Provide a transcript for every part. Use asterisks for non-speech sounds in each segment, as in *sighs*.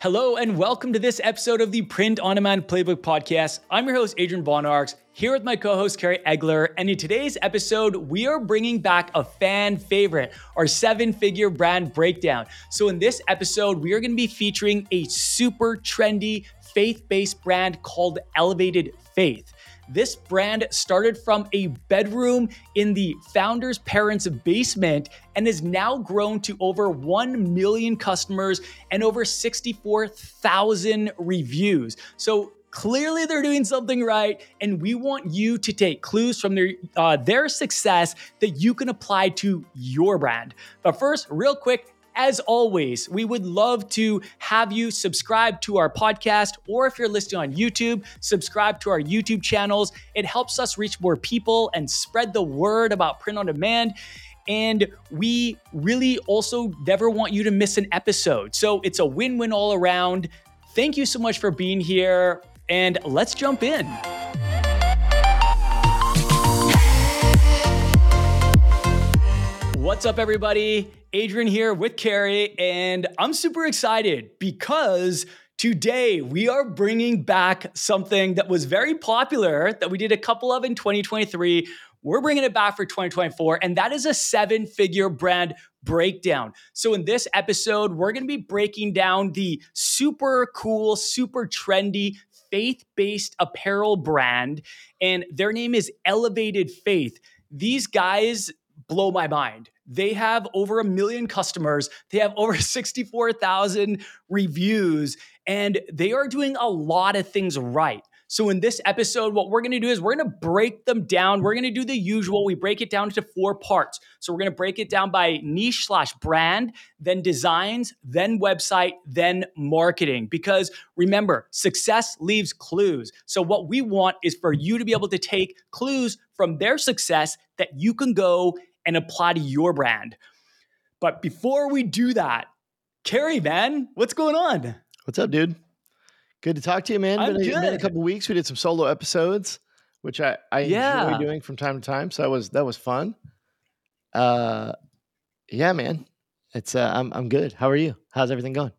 Hello and welcome to this episode of the Print on Demand Playbook Podcast. I'm your host, Adrian Von Arx, here with my co host, Kerry Egeler. And in today's episode, we are bringing back a fan favorite, our seven figure brand breakdown. So, in this episode, we are going to be featuring a super trendy faith based brand called Elevated Faith. This brand started from a bedroom in the founder's parents' basement and has now grown to over 1 million customers and over 64,000 reviews. So clearly they're doing something right and we want you to take clues from their uh, their success that you can apply to your brand but first real quick as always, we would love to have you subscribe to our podcast, or if you're listening on YouTube, subscribe to our YouTube channels. It helps us reach more people and spread the word about print on demand. And we really also never want you to miss an episode. So it's a win win all around. Thank you so much for being here, and let's jump in. What's up, everybody? Adrian here with Kerry, and I'm super excited because today we are bringing back something that was very popular that we did a couple of in 2023. We're bringing it back for 2024, and that is a seven figure brand breakdown. So, in this episode, we're going to be breaking down the super cool, super trendy faith based apparel brand, and their name is Elevated Faith. These guys blow my mind. They have over a million customers, they have over *laughs* 64,000 reviews, and they are doing a lot of things right. So, in this episode, what we're gonna do is we're gonna break them down. We're gonna do the usual. We break it down into four parts. So, we're gonna break it down by niche slash brand, then designs, then website, then marketing. Because remember, success leaves clues. So, what we want is for you to be able to take clues from their success that you can go and apply to your brand. But before we do that, Kerry, man, what's going on? What's up, dude? Good to talk to you, man. I'm been, good. been a couple weeks. We did some solo episodes, which I, I Yeah. enjoy doing from time to time. So that was that was fun. Uh, yeah, man. It's uh, I'm I'm good. How are you? How's everything going?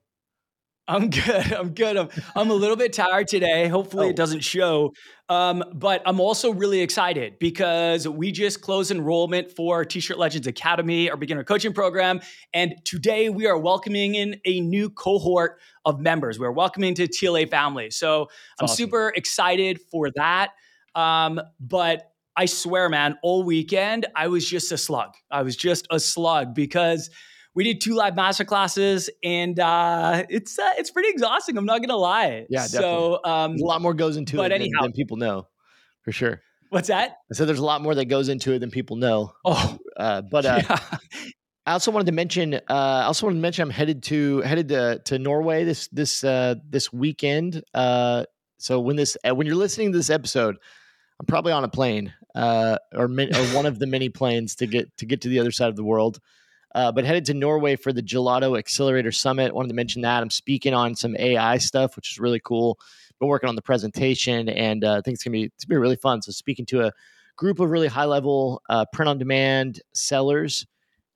I'm good. *laughs* I'm good. I'm, I'm a little bit tired today. Hopefully, Oh. it doesn't show. Um, but I'm also really excited because we just closed enrollment for T shirt Legends Academy, our beginner coaching program. And today we are welcoming in a new cohort of members. We're welcoming to TLA family. So I'm awesome. super excited for that. Um, but I swear, man, all weekend I was just a slug. I was just a slug because we did two live master classes and uh, it's uh, it's pretty exhausting. I'm not gonna lie. Yeah, So um, a lot more goes into but it than, anyhow- than people know, for sure. what's that? I said there's a lot more that goes into it than people know. Oh, Uh, but uh, yeah. I also wanted to mention. Uh, I also wanted to mention I'm headed to headed to to Norway this this uh, this weekend. Uh, so when this uh, when you're listening to this episode, I'm probably on a plane uh, or min- or one of the many planes to get to get to the other side of the world. Uh, but headed to Norway for the Gelato Accelerator Summit. Wanted to mention that I'm speaking on some AI stuff, which is really cool. Been working on the presentation, and uh, I think it's gonna be it's gonna be really fun. So speaking to a group of really high level uh, print on demand sellers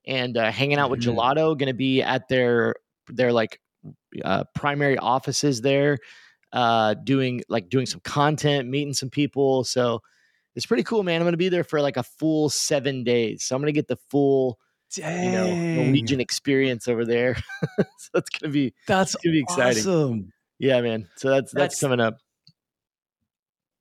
and uh, hanging out with Mhm. Gelato. Going to be at their their like uh, primary offices there, uh, doing like doing some content, meeting some people. So it's pretty cool, man. I'm going to be there for like a full seven days. So I'm going to get the full you know Norwegian experience over there. *laughs* so it's going to be That's gonna be exciting. awesome. yeah, man. So that's that's, That's- coming up.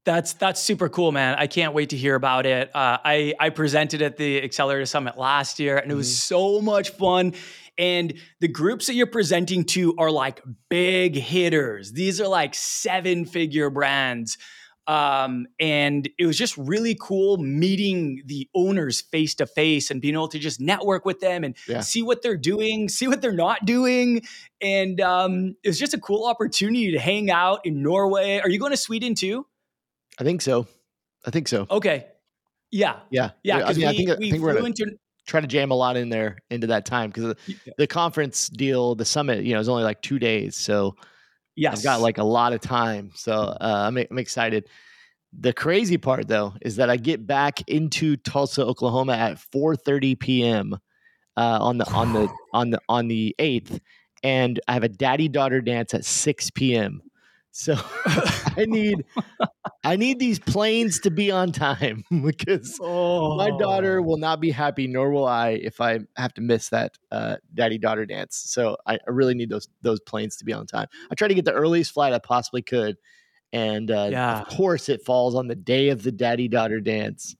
That's that's super cool, man. I can't wait to hear about it. Uh, I I presented at the Accelerator Summit last year, and it was Mhm. so much fun. And the groups that you're presenting to are like big hitters. These are like seven figure brands. Um, and it was just really cool meeting the owners face to face and being able to just network with them and Yeah. see what they're doing, see what they're not doing. And um, it was just a cool opportunity to hang out in Norway. Are you going to Sweden too? I think so. I think so. Okay. Yeah. Yeah, Yeah. I Because mean, we, I think I we think we're gonna into. try to jam a lot in there into that time because Yeah. the conference deal, the summit, you know, is only like two days. So Yes. I've got like a lot of time. So uh, I'm, I'm excited. The crazy part though is that I get back into Tulsa, Oklahoma at 4:30 p.m. Uh, on the on the *sighs* on the on the eighth, and I have a daddy daughter dance at 6 p.m. So *laughs* I need I need these planes to be on time *laughs* because oh. my daughter will not be happy, nor will I if I have to miss that uh, daddy daughter dance. So I, I, really need those those planes to be on time. I try to get the earliest flight I possibly could, and uh, yeah. of course it falls on the day of the daddy daughter dance.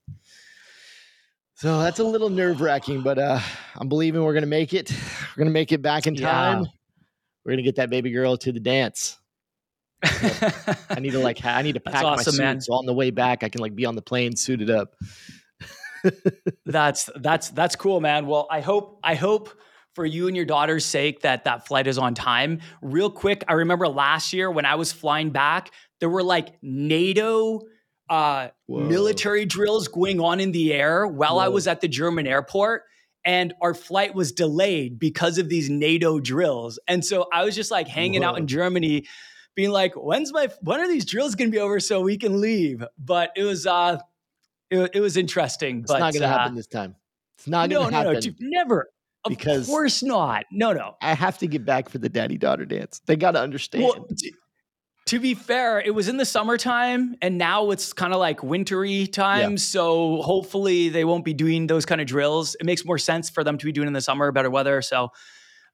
So that's a little nerve wracking, but uh, I'm believing we're gonna make it. We're gonna make it back in time. Yeah. We're gonna get that baby girl to the dance. I need to like I need to pack awesome, my suit man. so on the way back I can like be on the plane suited up. *laughs* that's that's that's cool, man. Well, I hope I hope for you and your daughter's sake that that flight is on time. Real quick, I remember last year when I was flying back, there were like NATO uh, military drills going on in the air while Whoa. I was at the German airport. And our flight was delayed because of these NATO drills. And so I was just like hanging Whoa. out in Germany being like, when's my when are these drills gonna be over so we can leave? But it was uh it, it was interesting. It's but not gonna uh, happen this time. It's not gonna no, happen. No, no, never. Of because course not. No, no. I have to get back for the daddy daughter dance. They gotta understand. Well, to be fair, it was in the summertime and now it's kind of like wintry time. Yeah. So hopefully they won't be doing those kind of drills. It makes more sense for them to be doing in the summer, better weather. So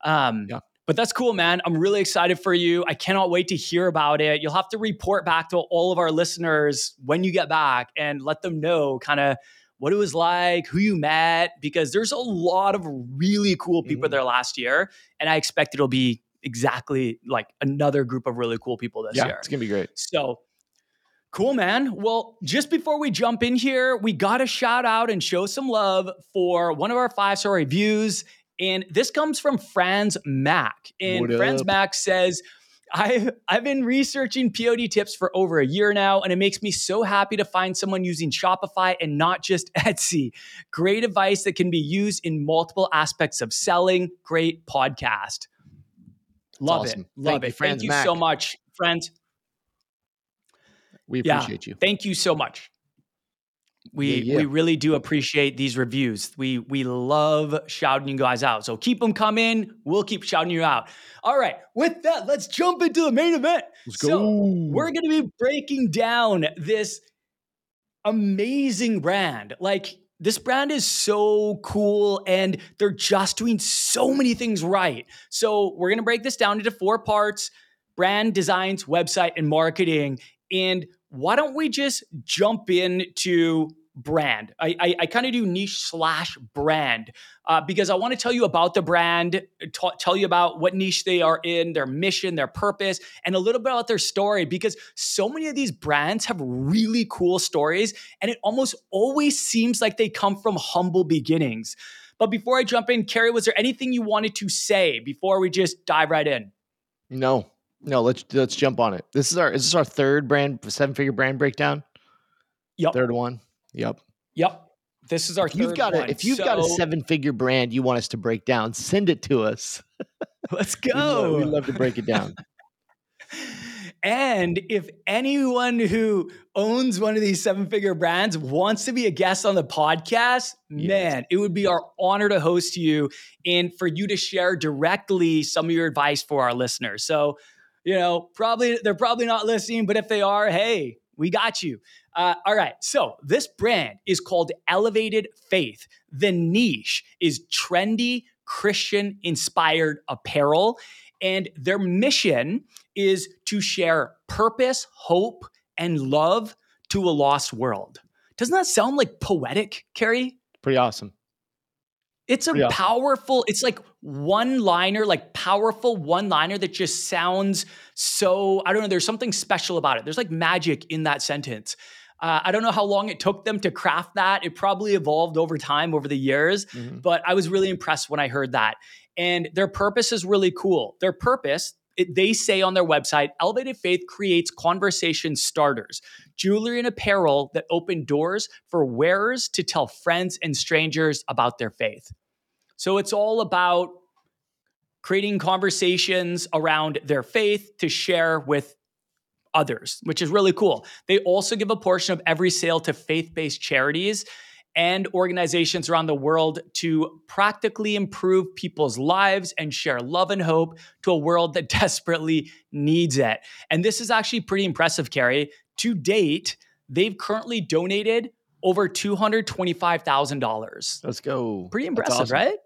um, yeah. But that's cool, man. I'm really excited for you. I cannot wait to hear about it. You'll have to report back to all of our listeners when you get back and let them know kind of what it was like, who you met, because there's a lot of really cool people mm-hmm. there last year. And I expect it'll be exactly like another group of really cool people this yeah, year. It's going to be great. So Cool, man. Well, just before we jump in here, we got to shout out and show some love for one of our five star reviews. And this comes from Franz Mack. And Franz Mack says, I've, I've been researching POD tips for over a year now, and it makes me so happy to find someone using Shopify and not just *laughs* Etsy. Great advice that can be used in multiple aspects of selling. Great podcast. Love awesome. it. Love Thank it. You, Thank you Mack. so much, friends. We appreciate yeah, you. Thank you so much. We yeah, yeah. we really do appreciate these reviews. We we love shouting you guys out. So keep them coming. We'll keep shouting you out. All right. With that, let's jump into the main event. Let's so go. We're going to be breaking down this amazing brand. Like this brand is so cool and they're just doing so many things right. So we're going to break this down into four parts: brand designs, website, and marketing. And why don't we just jump into brand? I, I, I kind of do niche slash brand uh, because I want to tell you about the brand, t- tell you about what niche they are in, their mission, their purpose, and a little bit about their story because so many of these brands have really cool stories and it almost always seems like they come from humble beginnings. But before I jump in, Kerry, was there anything you wanted to say before we just dive right in? No, no, let's let's jump on it. This is our is this our third brand seven figure brand breakdown? Yep. Third one. Yep. Yep. This is our if you've got one. a if you've so, got a seven figure brand you want us to break down, send it to us. *laughs* Let's *laughs* go. we love, love to break it down. *laughs* And if anyone who owns one of these seven figure brands wants to be a guest on the podcast, yes. man, it would be our honor to host you and for you to share directly some of your advice for our listeners. So you know, probably they're probably not listening, but if they are, hey, we got you. Uh, all right. So this brand is called Elevated Faith. The niche is trendy Christian inspired apparel. And their mission is to share purpose, hope, and love to a lost world. Doesn't that sound like poetic, Kerry? Pretty awesome. It's a powerful, it's like one liner, like powerful one liner that just sounds so, I don't know, there's something special about it. There's like magic in that sentence. Uh, I don't know how long it took them to craft that. It probably evolved over time, over the years, mm-hmm. but I was really impressed when I heard that. And their purpose is really cool. Their purpose, it, they say on their website, Elevated Faith creates conversation starters, jewelry and apparel that open doors for wearers to tell friends and strangers about their faith. So it's all about creating conversations around their faith to share with others, which is really cool. They also give a portion of every sale to faith based charities. And organizations around the world to practically improve people's lives and share love and hope to a world that *laughs* desperately needs it. And this is actually pretty impressive, Kerry. To date, they've currently donated over $225,000. Let's go. Pretty impressive, awesome. right?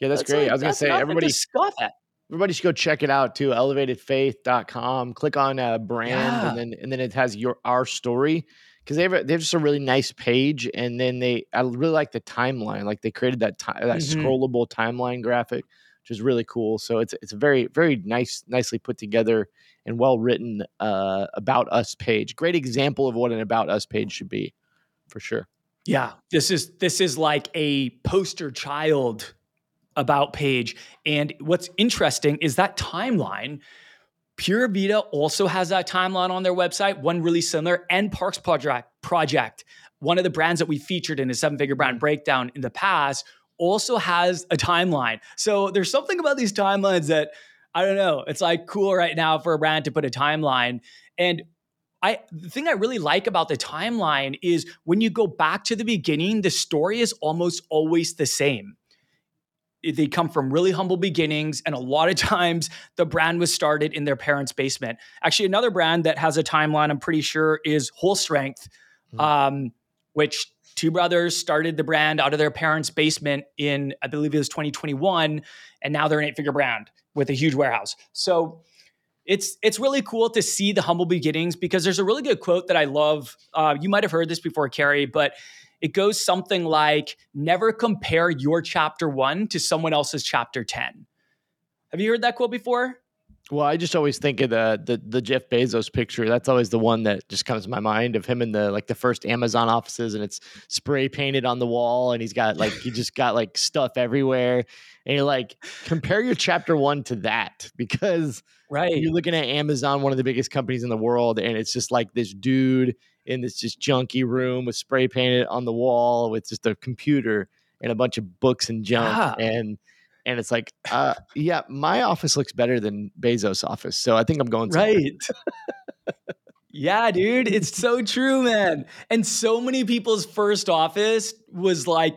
Yeah, that's, that's great. Like, I was going to say, everybody scoff at. Everybody should go check it out too. Elevatedfaith.com. Click on a brand yeah. and then and then it has your our story because they have a, they have just a really nice page, and then they I really like the timeline. Like they created that that mm-hmm. scrollable timeline graphic, which is really cool. So it's it's a very very nice nicely put together and well written uh, about us page. Great example of what an about us page should be, for sure. Yeah, this is this is like a poster child about page. And what's interesting is that timeline Pura Vida also has that timeline on their website, one really similar, and Parks Project, Project, one of the brands that we featured in a seven figure brand mm. breakdown in the past, also has a timeline. So there's something about these timelines that I don't know. It's like cool right now for a brand to put a timeline. And I the thing I really like about the timeline is when you go back to the beginning, the story is almost always the same they come from really humble beginnings and a lot of *laughs* times the brand was started in their parents basement. Actually another brand that has a timeline i'm pretty sure is whole strength mm-hmm. um, which two brothers started the brand out of their parents basement in i believe it was 2021 and now they're an eight figure brand with a huge warehouse. So it's it's really cool to see the humble beginnings because there's a really good quote that i love. Uh, you might have heard this before kerry but it goes something like never compare your chapter one to someone else's chapter 10. Have you heard that quote before? Well, I just always think of the, the the Jeff Bezos picture. That's always the one that just comes to my mind of him in the like the first Amazon offices, and it's spray painted on the wall, and he's got like he just got like stuff everywhere. And you're like, compare your chapter one to that *laughs* because right, you're looking at Amazon, one of the biggest companies in the world, and it's just like this dude in this just junky room with spray painted on the wall with just a computer and a bunch of books and junk. Yeah. and and it's like uh yeah my office looks better than bezos office so i think i'm going right. *laughs* Yeah dude it's so true man. And so many people's first office was like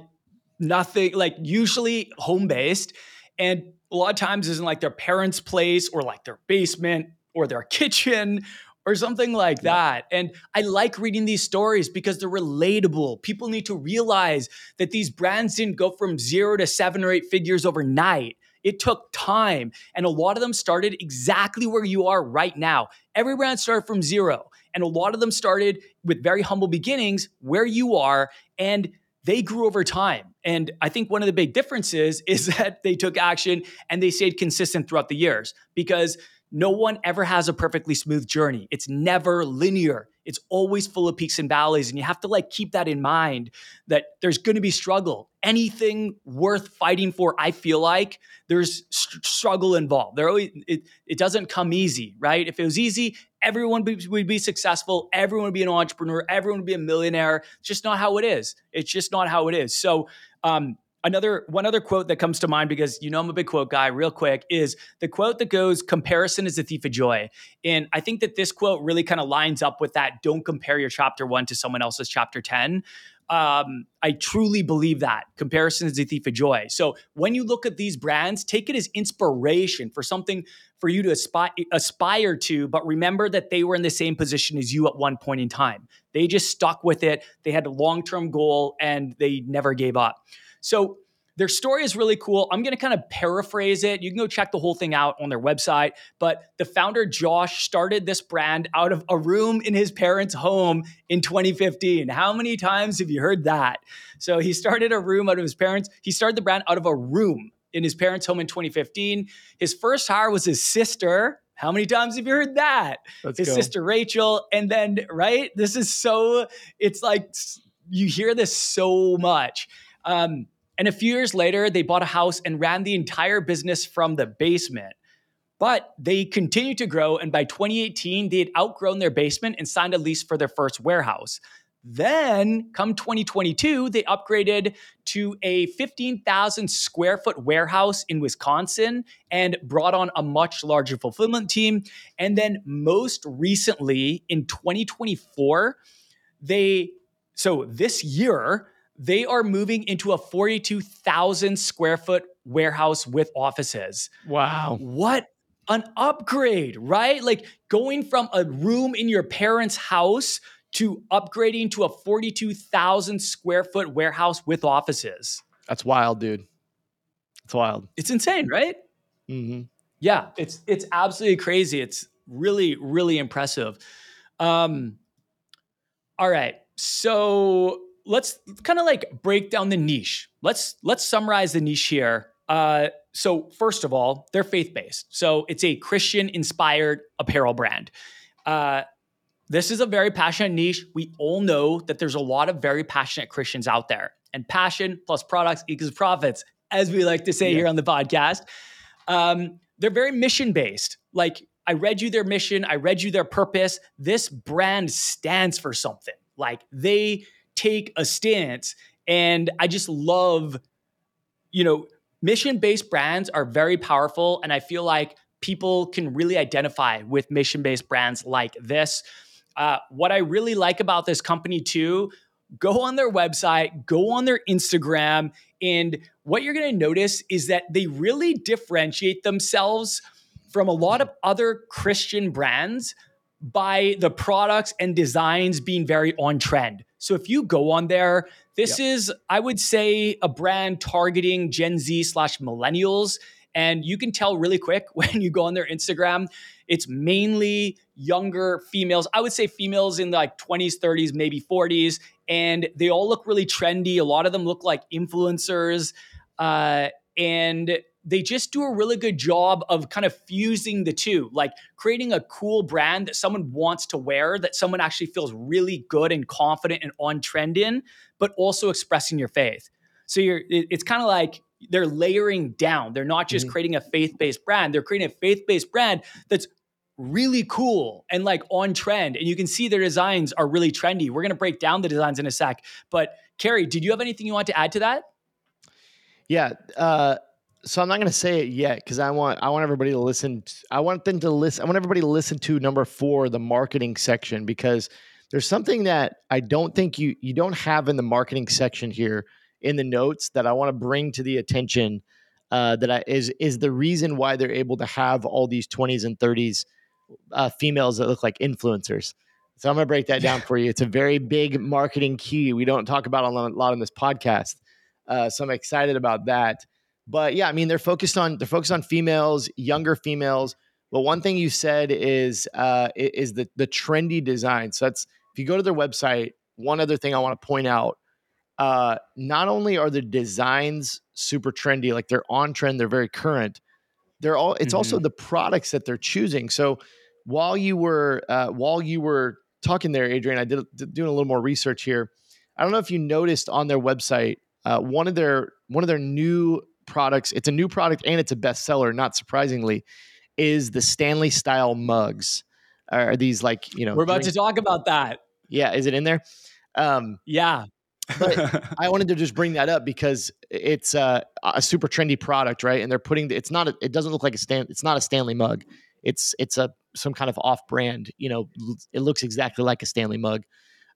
nothing like usually home based and a lot of times isn't like their parents place or like their basement or their kitchen or something like yeah. that. And I like reading these stories because they're relatable. People need to realize that these brands didn't go from zero to seven or eight figures overnight. It took time. And a lot of them started exactly where you are right now. Every brand started from zero. And a lot of them started with very humble beginnings where you are. And they grew over time. And I think one of the big differences is *laughs* that they took action and they stayed consistent throughout the years because no one ever has a perfectly smooth journey. It's never linear. It's always full of peaks and valleys. And you have to like keep that in mind that there's going to be struggle. Anything worth fighting for, I feel like there's st- struggle involved. There always, it, it doesn't come easy, right? If it was easy, everyone be, would be successful. Everyone would be an entrepreneur. Everyone would be a millionaire. It's just not how it is. It's just not how it is. So, um, another one other quote that comes to mind because you know I'm a big quote guy real quick is the quote that goes comparison is the thief of joy and I think that this quote really kind of lines up with that don't compare your chapter 1 to someone else's chapter 10 um, I truly believe that comparison is the thief of joy. So when you look at these brands, take it as inspiration for something for you to aspire, aspire to, but remember that they were in the same position as you at one point in time. They just stuck with it. They had a long term goal and they never gave up. So their story is really cool. I'm going to kind of paraphrase it. You can go check the whole thing out on their website. But the founder, Josh, started this brand out of a room in his parents' home in 2015. How many times have you heard that? So he started a room out of his parents. He started the brand out of a room in his parents' home in 2015. His first hire was his sister. How many times have you heard that? Let's his go. sister, Rachel. And then, right? This is so, it's like you hear this so much. Um, and a few years later, they bought a house and ran the entire business from the basement. But they continued to grow, and by 2018, they had outgrown their basement and signed a lease for their first warehouse. Then, come 2022, they upgraded to a 15,000 square foot warehouse in Wisconsin and brought on a much larger fulfillment team. And then, most recently, in 2024, they, so this year, they are moving into a 42,000 square foot warehouse with offices. Wow. What an upgrade, right? Like going from a room in your parents' house to upgrading to a 42,000 square foot warehouse with offices. That's wild, dude. It's wild. It's insane, right? Mm-hmm. Yeah, it's it's absolutely crazy. It's really really impressive. Um, all right, so let's kind of like break down the niche. Let's let's summarize the niche here. Uh, so first of all, they're faith based. So it's a Christian inspired apparel brand. Uh, this is a very passionate niche. We all know that there's a lot of very passionate Christians out there, and passion plus products equals profits, as we like to say yeah. here on the podcast. Um, they're very mission based. Like I read you their mission, I read you their purpose. This brand stands for something. Like they take a stance. And I just love, you know, mission based brands are very powerful. And I feel like people can really identify with mission based brands like this. Uh, what I really like about this company too, go on their website, go on their Instagram, and what you're going to notice is that they really differentiate themselves from a lot of other Christian brands by the products and designs being very on trend. So if you go on there, this yep. is, I would say, a brand targeting Gen Z slash millennials. And you can tell really quick *laughs* when you go on their Instagram, it's mainly younger females. I would say females in like 20s, 30s, maybe 40s. And they all look really trendy. A lot of them look like influencers. Uh, and they just do a really good job of kind of fusing the two, like creating a cool brand that someone wants to wear, that someone actually feels really good and confident and on trend in, but also expressing your faith. So you're, it's kind of like they're layering down. They're not just mm-hmm. creating a faith based brand, they're creating a faith based brand that's really cool and like on trend. And you can see their designs are really trendy. We're going to break down the designs in a sec. But Kerry, did you have anything you want to add to that? Yeah. Uh, so I'm not going to say it yet because I want I want everybody to listen. To, I want them to listen. I want everybody to listen to number four, the marketing section, because there's something that I don't think you you don't have in the marketing section here in the notes that I want to bring to the attention. Uh, that I, is is the reason why they're able to have all these 20s and 30s uh, females that look like influencers. So I'm going to break that down for you. It's a very big marketing key we don't talk about a lot on this podcast. Uh, so I'm excited about that. But yeah, I mean they're focused on they're focused on females, younger females. But one thing you said is uh, is the the trendy design. So that's if you go to their website. One other thing I want to point out: uh, not only are the designs super trendy, like they're on trend, they're very current. They're all. It's mm-hmm. also the products that they're choosing. So while you were uh, while you were talking there, Adrian, I did, did, doing a little more research here. I don't know if you noticed on their website uh, one of their one of their new products. It's a new product and it's a bestseller. Not surprisingly, is the Stanley style mugs. Are these like you know? We're about drink- to talk about that. Yeah, is it in there? Um, yeah. but *laughs* I wanted to just bring that up because it's uh, a super trendy product, right? And they're putting the, it's not a, it doesn't look like a Stan it's not a Stanley mug. It's it's a some kind of off brand. You know, it looks exactly like a Stanley mug.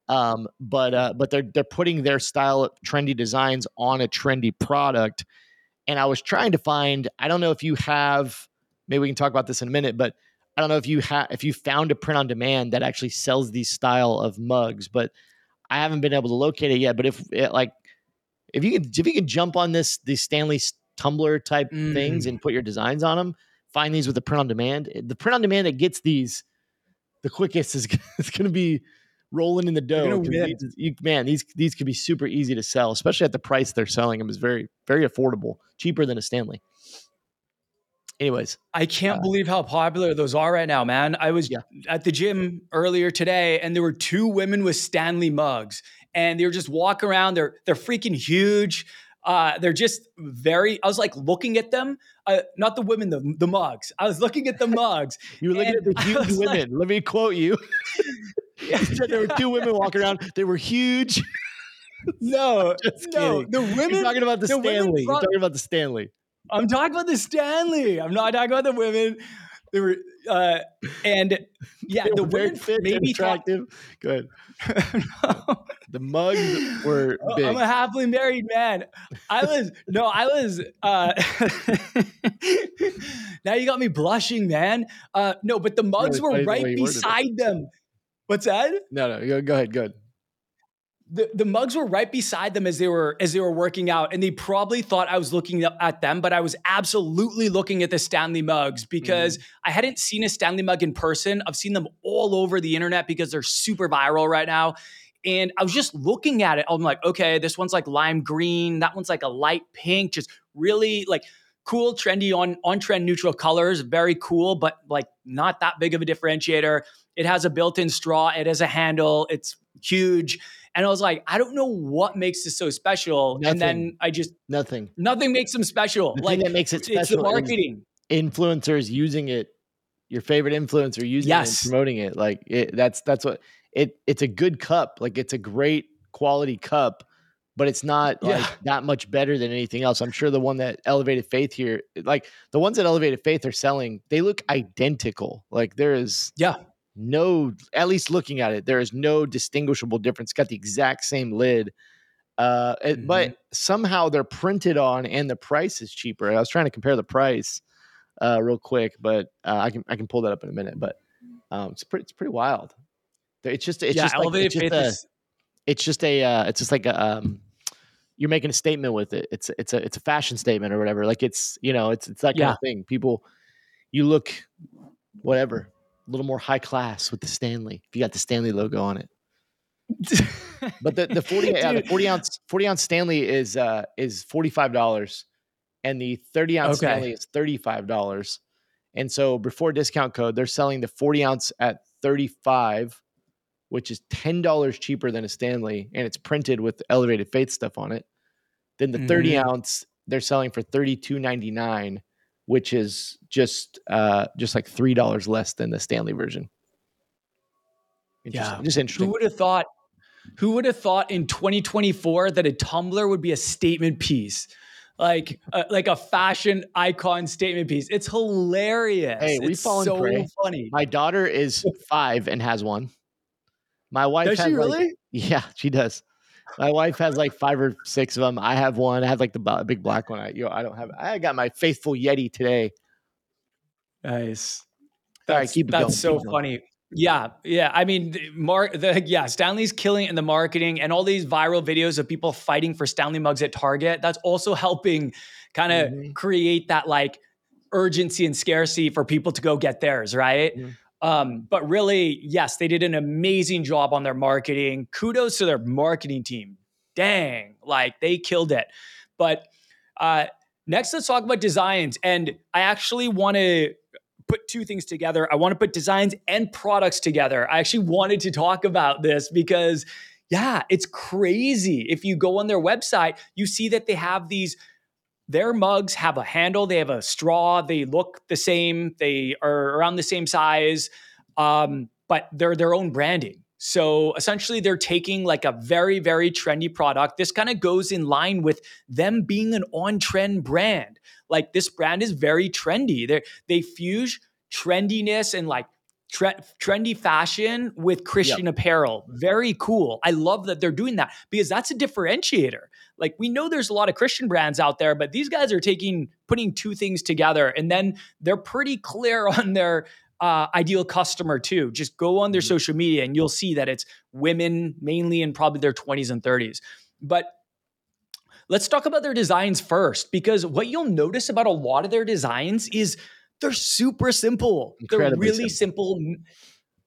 Um, but uh, but they're they're putting their style trendy designs on a trendy product. And I was trying to find. I don't know if you have. Maybe we can talk about this in a minute, but I don't know if you have if you found a print on demand that actually sells these style of mugs, but I haven't been able to locate it yet. But if it, like if you can if you can jump on this these Stanley tumbler type mm. things and put your designs on them, find these with the print on demand. The print on demand that gets these the quickest is, is going to be rolling in the dough. These, you, man, these these could be super easy to sell, especially at the price they're selling them is very very affordable, cheaper than a Stanley. Anyways, I can't uh, believe how popular those are right now, man. I was yeah. at the gym earlier today, and there were two women with Stanley mugs, and they were just walking around. They're they're freaking huge. Uh, they're just very. I was like looking at them, uh, not the women, the the mugs. I was looking at the mugs. *laughs* you were looking at the *laughs* huge women. Like, Let me quote you. *laughs* there were two women walking around. They were huge. *laughs* no, no, the women. You're talking about the, the Stanley. Brought, You're talking about the Stanley. I'm talking about the Stanley. I'm not talking about the women. they were, uh, and yeah, the women fit maybe attractive. Thought, Good. no. The mugs were big. I'm a happily married man. I was no, I was. uh *laughs* Now you got me blushing, man. Uh No, but the mugs were right beside them. What's that? No, no, go, go ahead. Go ahead the, the mugs were right beside them as they were as they were working out and they probably thought i was looking at them but i was absolutely looking at the stanley mugs because mm-hmm. i hadn't seen a stanley mug in person i've seen them all over the internet because they're super viral right now and i was just looking at it i'm like okay this one's like lime green that one's like a light pink just really like cool trendy on on trend neutral colors very cool but like not that big of a differentiator it has a built-in straw it has a handle it's huge and I was like, I don't know what makes this so special. Nothing. And then I just nothing. Nothing makes them special. The like that makes it special. It's the marketing. Influencers using it, your favorite influencer using yes. it, promoting it. Like it, that's that's what it. It's a good cup. Like it's a great quality cup, but it's not like that much better than anything else. I'm sure the one that Elevated Faith here, like the ones that Elevated Faith are selling, they look identical. Like there is yeah no, at least looking at it, there is no distinguishable difference. Got the exact same lid. Uh, mm-hmm. but somehow they're printed on and the price is cheaper. I was trying to compare the price uh, real quick, but uh, I can I can pull that up in a minute. But um, it's pretty it's pretty wild. It's just it's yeah, just like, it's just a, is- it's just a uh, it's just like a um, you're making a statement with it. It's it's a it's a fashion statement or whatever. Like it's you know it's it's that kind yeah. of thing. People, you look whatever a little more high class with the Stanley. If you got the Stanley logo on it. but the, the 40 yeah, the 40 ounce 40 ounce Stanley is uh is $45 and the 30 ounce okay. Stanley is $35. And so before discount code, they're selling the 40 ounce at 35, which is $10 cheaper than a Stanley, and it's printed with elevated faith stuff on it. Then the 30 mm-hmm. ounce, they're selling for $32.99 which is just uh, just like three dollars less than the Stanley version. Yeah, just interesting. Who would have thought? Who would have thought in 2024 that a tumbler would be a statement piece? Like, uh, like a fashion icon statement piece. It's hilarious. Hey, we fall so prey. funny. My daughter is five and has one. My wife does has she like, really? *laughs* Yeah, she does. My wife has like five or six of them. I have one. I have like the big black one. I you know, I don't have. I got my faithful Yeti today. Nice. That's, right, keep that's going, so keep funny. Yeah, yeah. I mean, Mark, the yeah, Stanley's killing in the marketing and all these viral videos of people fighting for Stanley mugs at Target. That's also helping kind of mm-hmm. create that like urgency and scarcity for people to go get theirs, right? Mm-hmm. Um, but really, yes, they did an amazing job on their marketing. Kudos to their marketing team. Dang, like they killed it. But uh, next, let's talk about designs. And I actually want to put two things together. I want to put designs and products together. I actually wanted to talk about this because, yeah, it's crazy. If you go on their website, you see that they have these their mugs have a handle, they have a straw, they look the same, they are around the same size, um, but they're their own branding. So essentially, they're taking like a very, very trendy product. This kind of goes in line with them being an on trend brand. Like this brand is very trendy. They they fuse trendiness and like tre- trendy fashion with Christian yep. apparel. Very cool. I love that they're doing that because that's a differentiator. Like we know there's a lot of Christian brands out there, but these guys are taking putting two things together and then they're pretty clear *laughs* on their uh, ideal customer too. Just go on their mm-hmm. social media and you'll see that it's women mainly in probably their 20s and 30s. But let's talk about their designs first because what you'll notice about a lot of their designs is they're super simple. Incredibly they're really simple. simple.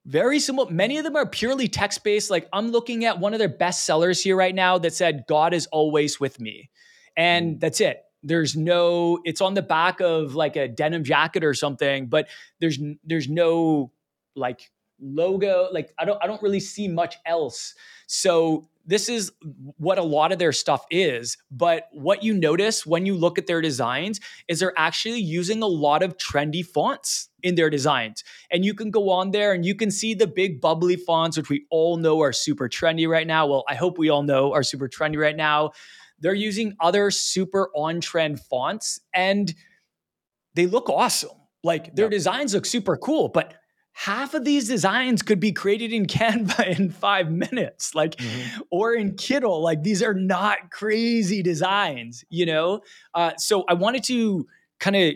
Very simple. Many of them are purely text based. Like I'm looking at one of their best sellers here right now that said, God is always with me. And mm. that's it. There's no, it's on the back of like a denim jacket or something, but there's there's no like logo. Like I don't I don't really see much else. So this is what a lot of their stuff is. But what you notice when you look at their designs is they're actually using a lot of trendy fonts in their designs. And you can go on there and you can see the big bubbly fonts, which we all know are super trendy right now. Well, I hope we all know are super trendy right now. They're using other super on trend fonts and they look awesome Like their yep. designs look super cool, but half of these designs could be created in *laughs* Canva in five minutes, like, mm-hmm. or in Kittl. Like, these are not crazy designs, you know? Uh, so I wanted to kind of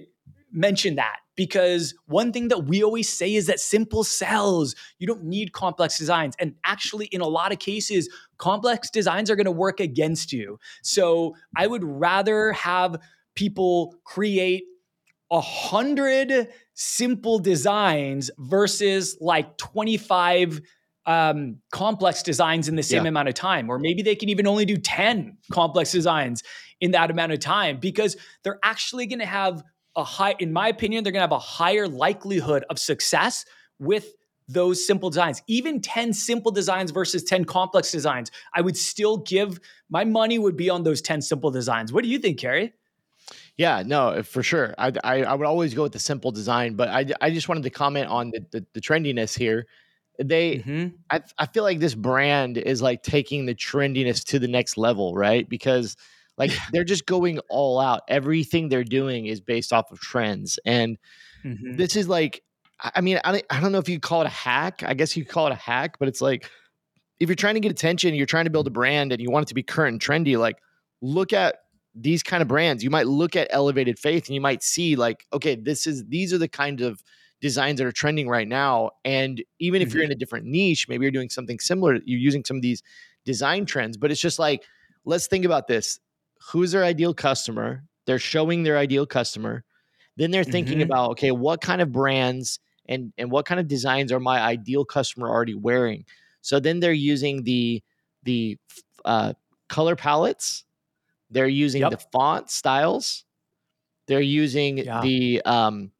mention that because one thing that we always say is that simple sells. You don't need complex designs. And actually, in a lot of cases, complex designs are going to work against you. So I would rather have people create a hundred simple designs versus like 25 um, complex designs in the same yeah. amount of time. Or maybe they can even only do 10 complex designs in that amount of time because they're actually going to have a high, in my opinion, they're going to have a higher likelihood of success with those simple designs. Even 10 simple designs versus 10 complex designs, I would still give my money would be on those 10 simple designs. What do you think, Kerry? Yeah, no, for sure. I, I, I would always go with the simple design, but I I just wanted to comment on the the, the trendiness here. They, mm-hmm. I I feel like this brand is like taking the trendiness to the next level, right? Because like they're just going all out. Everything they're doing is based off of trends, and mm-hmm. this is like, I mean, I I don't know if you call it a hack. I guess you call it a hack, but it's like if you're trying to get attention, you're trying to build a brand, and you want it to be current and trendy. Like, look at these kind of brands, you might look at elevated faith and you might see like, okay, this is these are the kind of designs that are trending right now. And even if mm-hmm. you're in a different niche, maybe you're doing something similar, you're using some of these design trends, but it's just like, let's think about this. Who's their ideal customer? They're showing their ideal customer. Then they're thinking mm-hmm. about, okay, what kind of brands and and what kind of designs are my ideal customer already wearing? So then they're using the the uh, color palettes they're using yep. the font styles. They're using yeah. the um,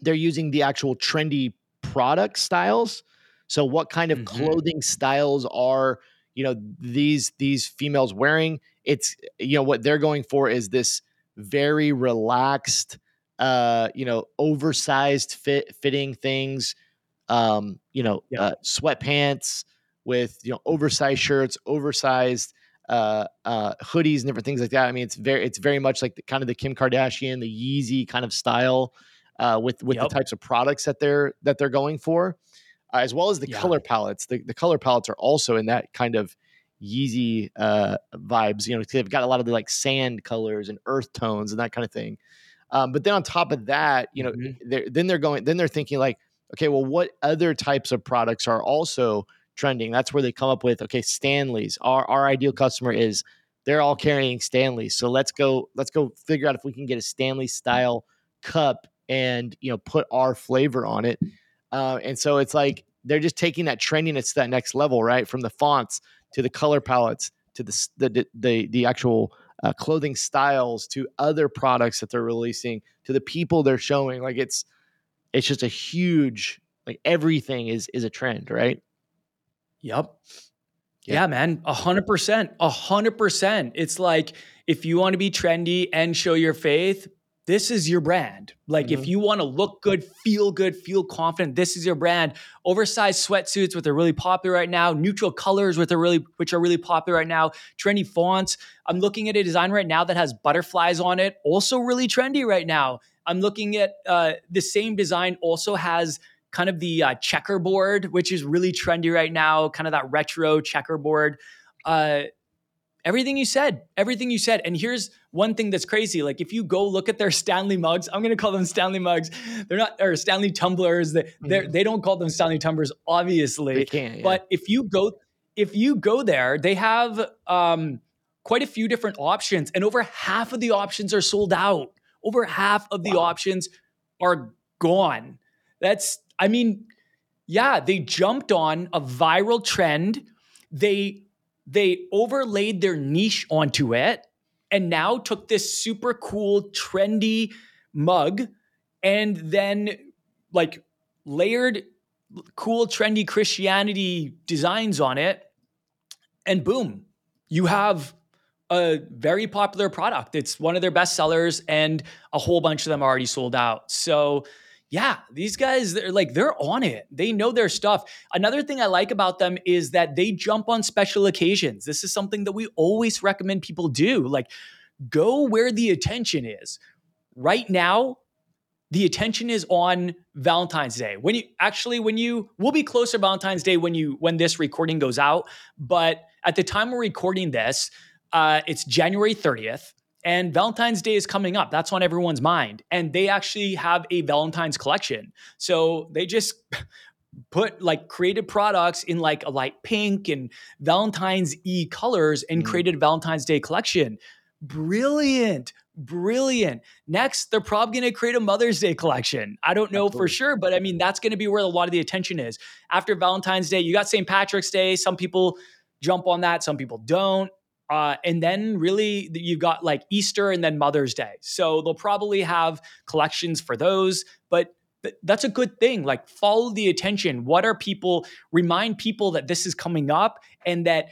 they're using the actual trendy product styles. So what kind of mm-hmm. clothing styles are you know these these females wearing? It's you know what they're going for is this very relaxed, uh, you know, oversized fit fitting things. Um, you know, uh, sweatpants with you know oversized shirts, oversized uh, uh, hoodies and different things like that. I mean, it's very it's very much like the, kind of the Kim Kardashian, the Yeezy kind of style uh, with with yep. the types of products that they're that they're going for, uh, as well as the yeah. color palettes. The, the color palettes are also in that kind of Yeezy uh, vibes. You know, they've got a lot of the like sand colors and earth tones and that kind of thing. Um, but then on top of that, you know, mm-hmm. they're, then they're going, then they're thinking like, okay, well, what other types of products are also trending. That's where they come up with okay, Stanley's. Our our ideal customer is they're all carrying Stanley's. So let's go let's go figure out if we can get a Stanley style cup and you know put our flavor on it. Uh, and so it's like they're just taking that trendiness to that next level, right? From the fonts to the color palettes to the the the, the actual uh, clothing styles to other products that they're releasing to the people they're showing. Like it's it's just a huge like everything is is a trend, right? Yep. Yeah, yeah man. A hundred percent. A hundred percent. It's like if you want to be trendy and show your faith, this is your brand. Like mm-hmm. if you want to look good, feel good, feel confident, this is your brand. Oversized sweatsuits, which are really popular right now. Neutral colors, which are really which are really popular right now. Trendy fonts. I'm looking at a design right now that has butterflies on it. Also really trendy right now. I'm looking at uh, the same design. Also has kind of the uh, checkerboard, which is really trendy right now, kind of that retro checkerboard. Uh, everything you said, everything you said. And here's one thing that's crazy. Like if you go look at their Stanley mugs, I'm going to call them Stanley mugs. They're not, or Stanley tumblers. They, mm-hmm. they don't call them Stanley tumblers, obviously. They can't. Yeah. But if you go, if you go there, they have um, quite a few different options and over half of the options are sold out. Over half of the wow. options are gone. That's I mean, yeah, they jumped on a viral trend. They they overlaid their niche onto it and now took this super cool trendy mug and then like layered cool trendy Christianity designs on it and boom, you have a very popular product. It's one of their best sellers and a whole bunch of them already sold out. So yeah, these guys, they're like, they're on it. They know their stuff. Another thing I like about them is that they jump on special occasions. This is something that we always recommend people do. Like, go where the attention is. Right now, the attention is on Valentine's Day. When you actually when you we'll be closer Valentine's Day when you when this recording goes out, but at the time we're recording this, uh, it's January 30th and Valentine's Day is coming up. That's on everyone's mind. And they actually have a Valentine's collection. So they just *laughs* put like created products in like a light pink and Valentine's E colors and mm. created a Valentine's Day collection. Brilliant. Brilliant. Next, they're probably going to create a Mother's Day collection. I don't know Absolutely. for sure, but I mean, that's going to be where a lot of the attention is. After Valentine's Day, you got St. Patrick's Day. Some people jump on that, some people don't. Uh, and then really you've got like Easter and then Mother's Day. So they'll probably have collections for those, but that's a good thing. Like follow the attention. What are people, remind people that this is coming up and that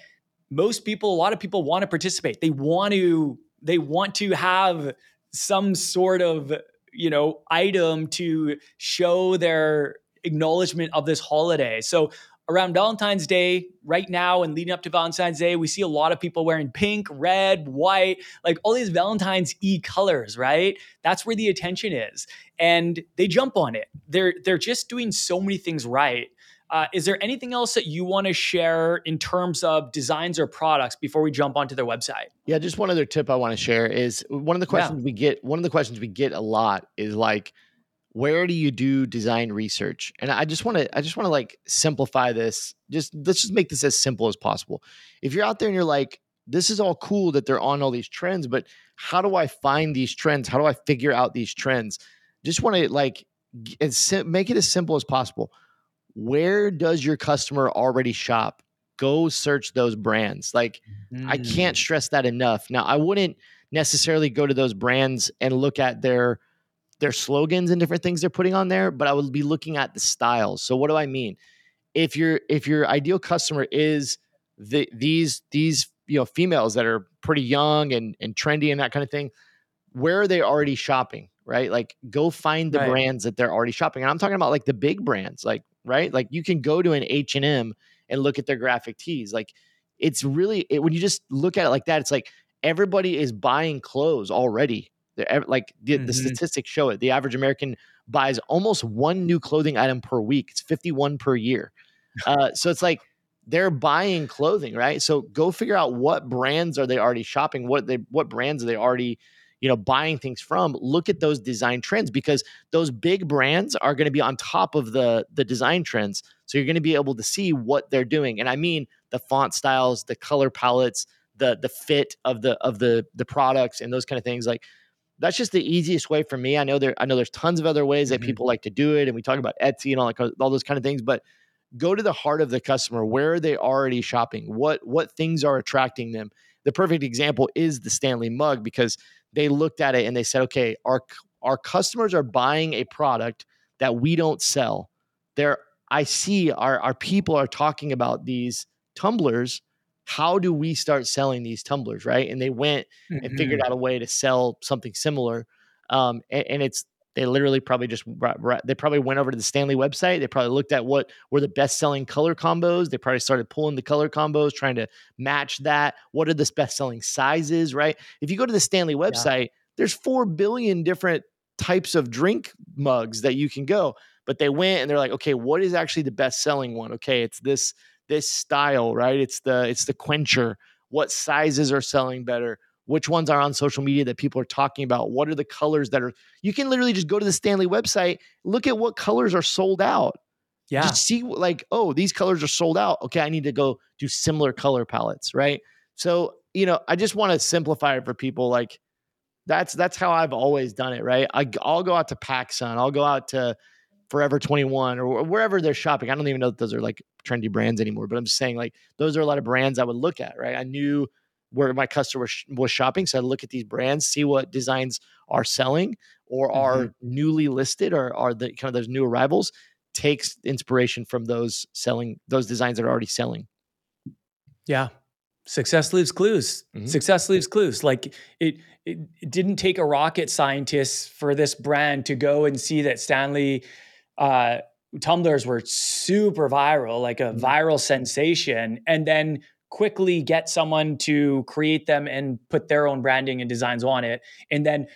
most people, a lot of people want to participate. They want to, they want to have some sort of, you know, item to show their acknowledgement of this holiday. So around Valentine's Day, right now and leading up to Valentine's Day, we see a lot of people wearing pink, red, white, like all these Valentine's E colors, right? That's where the attention is. And they jump on it. They're they're just doing so many things right. Uh, is there anything else that you want to share in terms of designs or products before we jump onto their website? Yeah, just one other tip I want to share is one of the questions yeah. we get. One of the questions we get a lot is like, where do you do design research? And i just want to i just want to like simplify this just let's just make this as simple as possible. If you're out there and you're like this is all cool that they're on all these trends but how do i find these trends? How do i figure out these trends? Just want to like make it as simple as possible. Where does your customer already shop? Go search those brands. Like mm. i can't mm. stress that enough. Now i wouldn't necessarily go to those brands and look at their their slogans and different things they're putting on there, but I would be looking at the styles. So what do I mean? If your if your ideal customer is the these these you know females that are pretty young and and trendy and that kind of thing, where are they already shopping? Right? Like go find the right. brands that they're already shopping. And I'm talking about like the big brands, like right? Like you can go to an H&M and look at their graphic tees. Like it's really it, when you just look at it like that, it's like everybody is buying clothes already they're like the, mm-hmm. the statistics show it. The average American buys almost one new clothing item per week. It's 51 per year. Uh, so it's like they're buying clothing, right? So go figure out what brands are they already shopping, what they what brands are they already, you know, buying things from. Look at those design trends because those big brands are going to be on top of the the design trends. So you're going to be able to see what they're doing. And I mean the font styles, the color palettes, the the fit of the of the the products and those kind of things. Like that's just the easiest way for me. I know there I know there's tons of other ways that mm-hmm. people like to do it, and we talk about Etsy and all like all those kind of things, but go to the heart of the customer. Where are they already shopping? What what things are attracting them? The perfect example is the Stanley mug because they looked at it and they said, okay, our our customers are buying a product that we don't sell. There, I see our our people are talking about these tumblers how do we start selling these tumblers right and they went mm-hmm. and figured mm-hmm. out a way to sell something similar um, and, and, it's they literally probably just they probably went over to the stanley website they probably looked at what were the best selling color combos they probably started pulling the color combos trying to match that what are the best selling sizes right if you go to the stanley website yeah. there's 4 billion different types of drink mugs that you can go but they went and they're like okay what is actually the best selling one okay it's this this style, right? It's the it's the quencher. What sizes are selling better? Which ones are on social media that people are talking about? What are the colors that are? You can literally just go to the Stanley website, look at what colors are sold out. Yeah. Just see like, oh, these colors are sold out. Okay, I need to go do similar color palettes, right? So, you know, I just want to simplify it for people. Like, that's that's how I've always done it, right? I, I'll go out to PacSun, I'll go out to Forever 21 or wherever they're shopping. I don't even know that those are like trendy brands anymore, but I'm just saying like those are a lot of brands I would look at, right? I knew where my customer was shopping. So I look at these brands, see what designs are selling or are mm-hmm. newly listed or are the kind of those new arrivals, takes inspiration from those selling those designs that are already selling. Yeah. Success leaves clues. Mm-hmm. Success leaves clues. Like it, it, it didn't take a rocket scientist for this brand to go and see that Stanley uh, tumblers were super viral, like a mm-hmm. viral sensation, and then quickly get someone to create them and put their own branding and designs on it. And then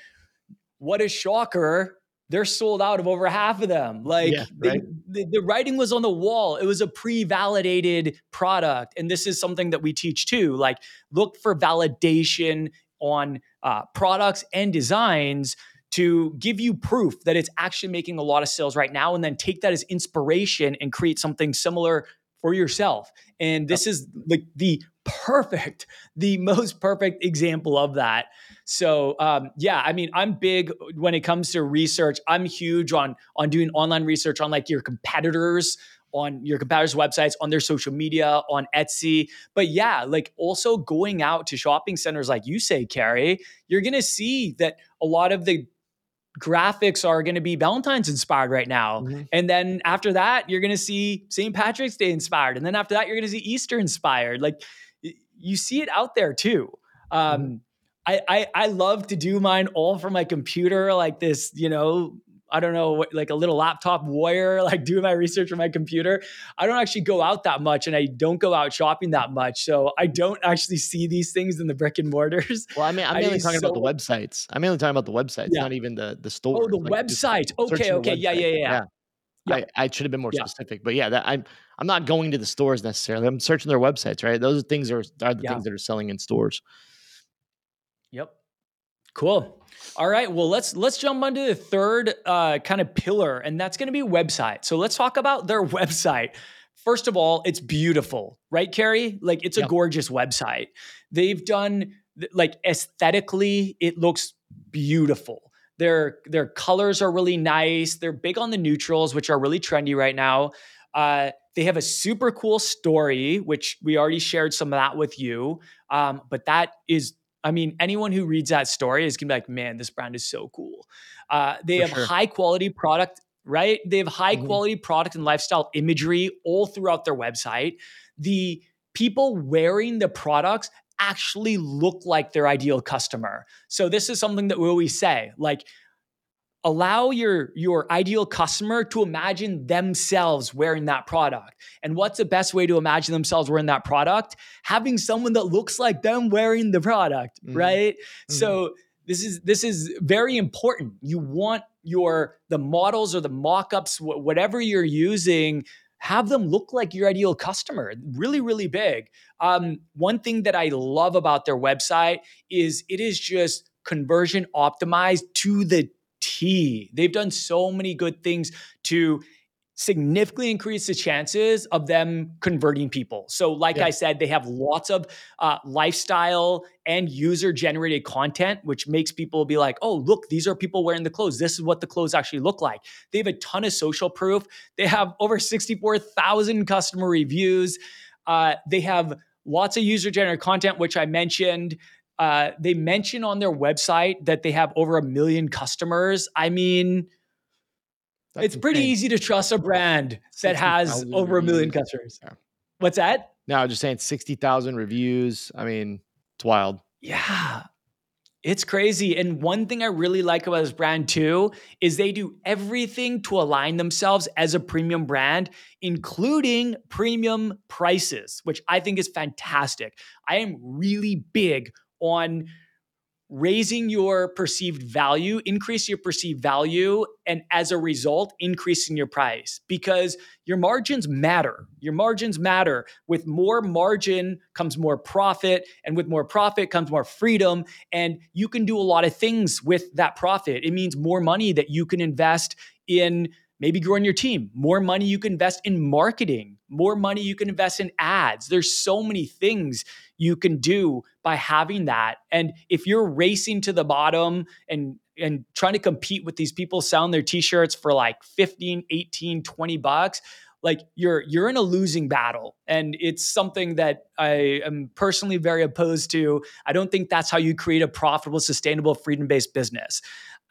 what a shocker they're sold out of over half of them. Like yeah, right. the, the writing was on the wall. It was a pre-validated product, and this is something that we teach too. Like look for validation on uh, products and designs to give you proof that it's actually making a lot of sales right now, and then take that as inspiration and create something similar for yourself. And this is like the perfect, the *laughs* most perfect example of that. So um, yeah, I mean, I'm big when it comes to research. I'm huge on on doing online research on like your competitors on your competitors' websites, on their social media, on Etsy. But yeah, like also going out to shopping centers, like you say, Kerry, you're gonna see that a lot of the graphics are going to be Valentine's inspired right now. Mm-hmm. And then after that, you're going to see St. Patrick's Day inspired. And then after that, you're going to see Easter inspired. Like you see it out there too. Um, mm-hmm. I, I, I love to do mine all from my computer, like this, you know, I don't know, like a little laptop warrior, *laughs* like doing my research on my computer. I don't actually go out that much and I don't go out shopping that much. So I don't actually see these things in the brick and mortars. Well, I mean, I'm *laughs* mainly talking so, about the websites. I'm mainly talking about the websites, yeah. not even the the store. Oh, the like website. Okay, okay. Website. Yeah, yeah, yeah. yeah. I, I, should have been more yeah. specific, but yeah, that, I'm I'm not going to the stores necessarily. I'm searching their websites, right? Those things are are the things that are selling in stores. Yep. Cool. All right. Well, let's let's jump onto the third uh, kind of pillar, and that's going to be website. So let's talk about their *laughs* website. First of all, it's beautiful, right, Kerry? Like it's a gorgeous website. They've done like aesthetically, it looks beautiful. Their their colors are really nice. They're big on the neutrals, which are really trendy right now. Uh, they have a super cool story, which we already shared some of that with you. Um, but that is I mean, anyone who reads that story is gonna be like, man, this brand is so cool. Uh, they For have sure. high quality product, right? They have high mm-hmm. quality product and lifestyle imagery all throughout their website. The people wearing the products actually look like their ideal customer. So this is something that we always say, like allow your your ideal customer to imagine themselves wearing that product. And what's the best way to imagine themselves wearing that product? Having someone that looks like them wearing the product mm-hmm. right? Mm-hmm. so this is this is very important. You want your the models or the mock-ups whatever you're using have them look like your ideal customer. Really really big. Um, one thing that i love about their website is it is just conversion optimized to the T. They've done so many good things to significantly increase the chances of them converting people. So, like yeah. I said, they have lots of uh, lifestyle and user generated content, which makes people be like, oh, look, these are people wearing the clothes. This is what the clothes actually look like. They have a ton of social proof. They have over 64,000 customer reviews. Uh, they have lots of user generated content, which I mentioned. Uh, they mention on their website that they have over a million customers. I mean, That's it's pretty easy to trust a brand that has over a million customers. Yeah. What's that? No, I'm just saying 60,000 reviews. I mean, it's wild. Yeah. It's crazy. And one thing I really like about this brand too is they do everything to align themselves as a premium brand, including premium prices, which I think is fantastic. I am really big on raising your perceived value, increase your perceived value, and as a result, increasing your price because your margins matter. Your margins matter. With more margin comes more profit, and with more profit comes more freedom. And you can do a lot of things with that profit. It means more money that you can invest in maybe growing your team, more money you can invest in marketing, more money you can invest in ads. There's so many things you can do by having that. And if you're racing to the bottom and and trying to compete with these people selling their t-shirts for like 15, 18, 20 bucks, like you're you're in a losing battle. And it's something that i am personally very opposed to. I don't think that's how you create a profitable sustainable freedom-based business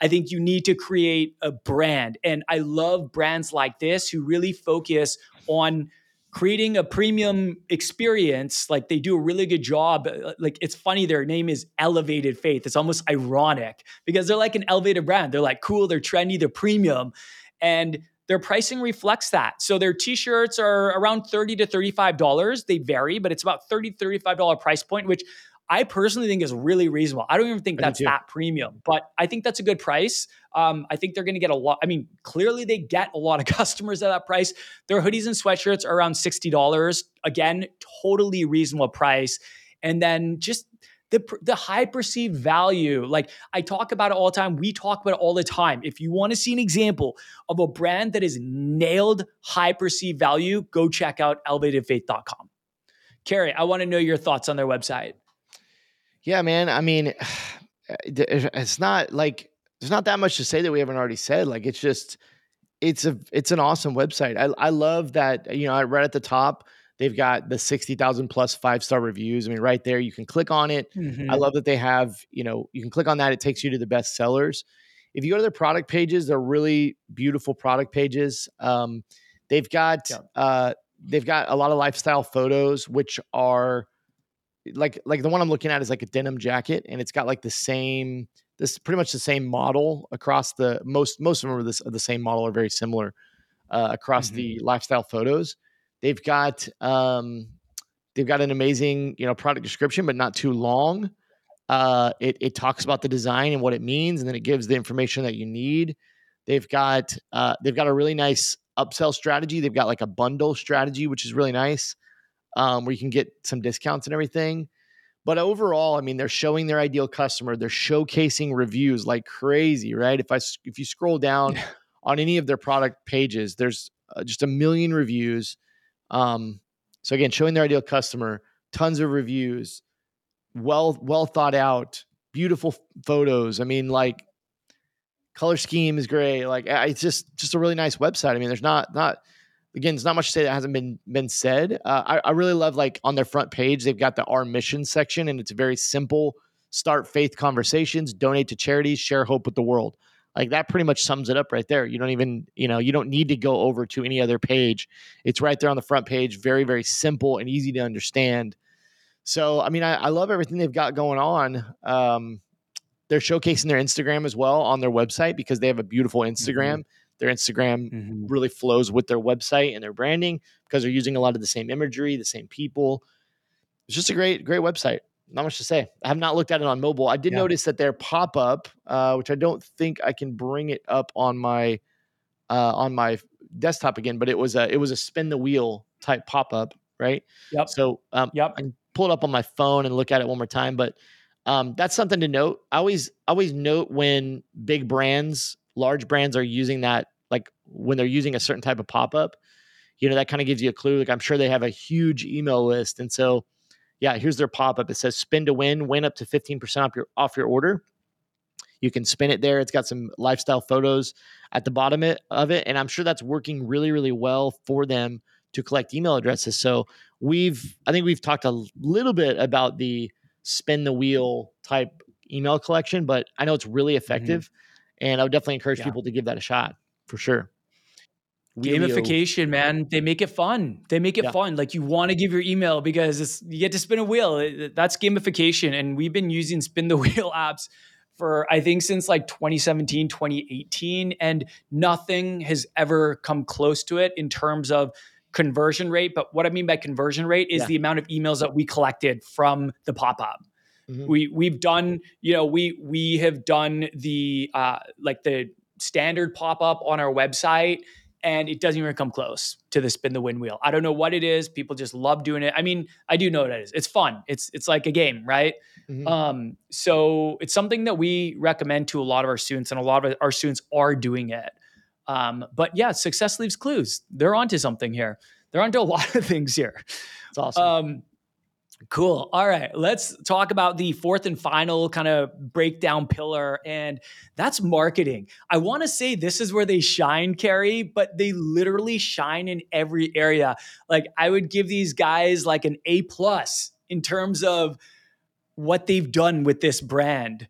i think you need to create a brand. And i love brands like this who really focus on creating a premium experience. Like they do a really good job. Like it's funny their name is elevated faith. It's almost ironic because they're like an elevated brand. They're like cool they're trendy they're premium and their pricing reflects that. So their t-shirts are around 30 to 35 dollars. They vary but it's about 30 35 dollar price point which I personally think is really reasonable. I don't even think that's that premium, but I think that's a good price. Um, I think they're going to get a lot. I mean, clearly they get a lot of *laughs* customers at that price. Their hoodies and sweatshirts are around $60. Again, totally reasonable price. And then just the, the high perceived value. Like I talk about it all the time. We talk about it all the time. If you want to see an example of a brand that is nailed high perceived value, go check out elevatedfaith.com. Kerry, I want to know your thoughts on their website. Yeah, man. I mean, *sighs* it's not like there's not that much to say that we haven't already said. Like it's just it's a it's an awesome website. I I love that you know I right at the top they've got the 60,000 plus five star reviews. I mean right there you can click on it. Mm-hmm. I love that they have, you know, you can click on that it takes you to the best sellers. If you go to their product pages, they're really beautiful product pages. Um, they've got yeah. uh, they've got a lot of lifestyle photos which are like like the one I'm looking at is like a denim jacket and it's got like the same this pretty much the same model across the most most of them are this the same model are very similar uh, across mm-hmm. the lifestyle photos. They've got um, they've got an amazing you know product description, but not too long. Uh, it it talks about the design and what it means, and then it gives the information that you need. They've got uh, they've got a really nice upsell strategy. They've got like a bundle strategy, which is really nice, um, where you can get some discounts and everything. But overall, I mean, they're showing their ideal customer. They're showcasing reviews like crazy, right? If I if you scroll down on any of their product pages, there's uh, just a million reviews. Um, so again, showing their ideal customer, tons of reviews, well well thought out, beautiful photos. I mean, like color scheme is great. Like it's just just a really nice website. I mean, there's not not again, there's not much to say that hasn't been been said. Uh, I, I really love like on their front page, they've got the our mission section, and it's very simple. Start faith conversations, donate to charities, share hope with the world. Like that pretty much sums it up right there. You don't even, you know, you don't need to go over to any other page. It's right there on the front page, very, very simple and easy to understand. So, I mean, I, I love everything they've got going on. Um, they're showcasing their Instagram as well on their website because they have a beautiful Instagram. Mm-hmm. Their Instagram mm-hmm. really flows with their website and their branding because they're using a lot of the same imagery, the same people. It's just a great, great website. Not much to say. I have not looked at it on mobile. I did yeah. notice that their pop up, uh, which I don't think I can bring it up on my uh, on my desktop again, but it was a it was a spin the wheel type pop up, right? Yep. So um, yep. I can pull it up on my phone and look at it one more time, but um, that's something to note. I always always note when big brands, large brands are using that, like when they're using a certain type of pop up. You know, that kind of gives you a clue. Like I'm sure they have a huge email list, and so yeah, here's their pop up. It says spin to win, win up to 15% off your off your order. You can spin it there. It's got some lifestyle photos at the bottom of it, and I'm sure that's working really, really well for them to collect email addresses. So we've, I think we've talked a little bit about the spin the wheel type email collection, but I know it's really mm-hmm. effective. Mm-hmm. And I would definitely encourage yeah. people to give that a shot for sure. Uh, gamification, man. They make it fun. They make it yeah. fun. Like you want to give your email because it's, you get to spin a wheel. That's gamification. And we've been using spin the *laughs* wheel apps for I think since like 2017, 2018, and nothing has ever come close to it in terms of conversion rate. But what I mean by conversion rate is yeah. the amount of emails that we collected from the pop up. Mm-hmm. We we've done, you know, we we have done the uh, like the standard pop up on our website, and it doesn't even come close to the spin the win wheel. I don't know what it is. People just love doing it. I mean, I do know what it is. It's fun. It's it's like a game, right? Mm-hmm. Um, so it's something that we recommend to a lot of our students, and a lot of our students are doing it. Um, but yeah, success leaves clues. They're onto something here. They're onto a lot of *laughs* things here. It's awesome. Um, cool. All right, let's talk about the fourth and final kind of breakdown pillar, and that's marketing. I want to say this is where they shine, Kerry, but they literally shine in every area. Like I would give these guys like an A plus in terms of what they've done with this brand.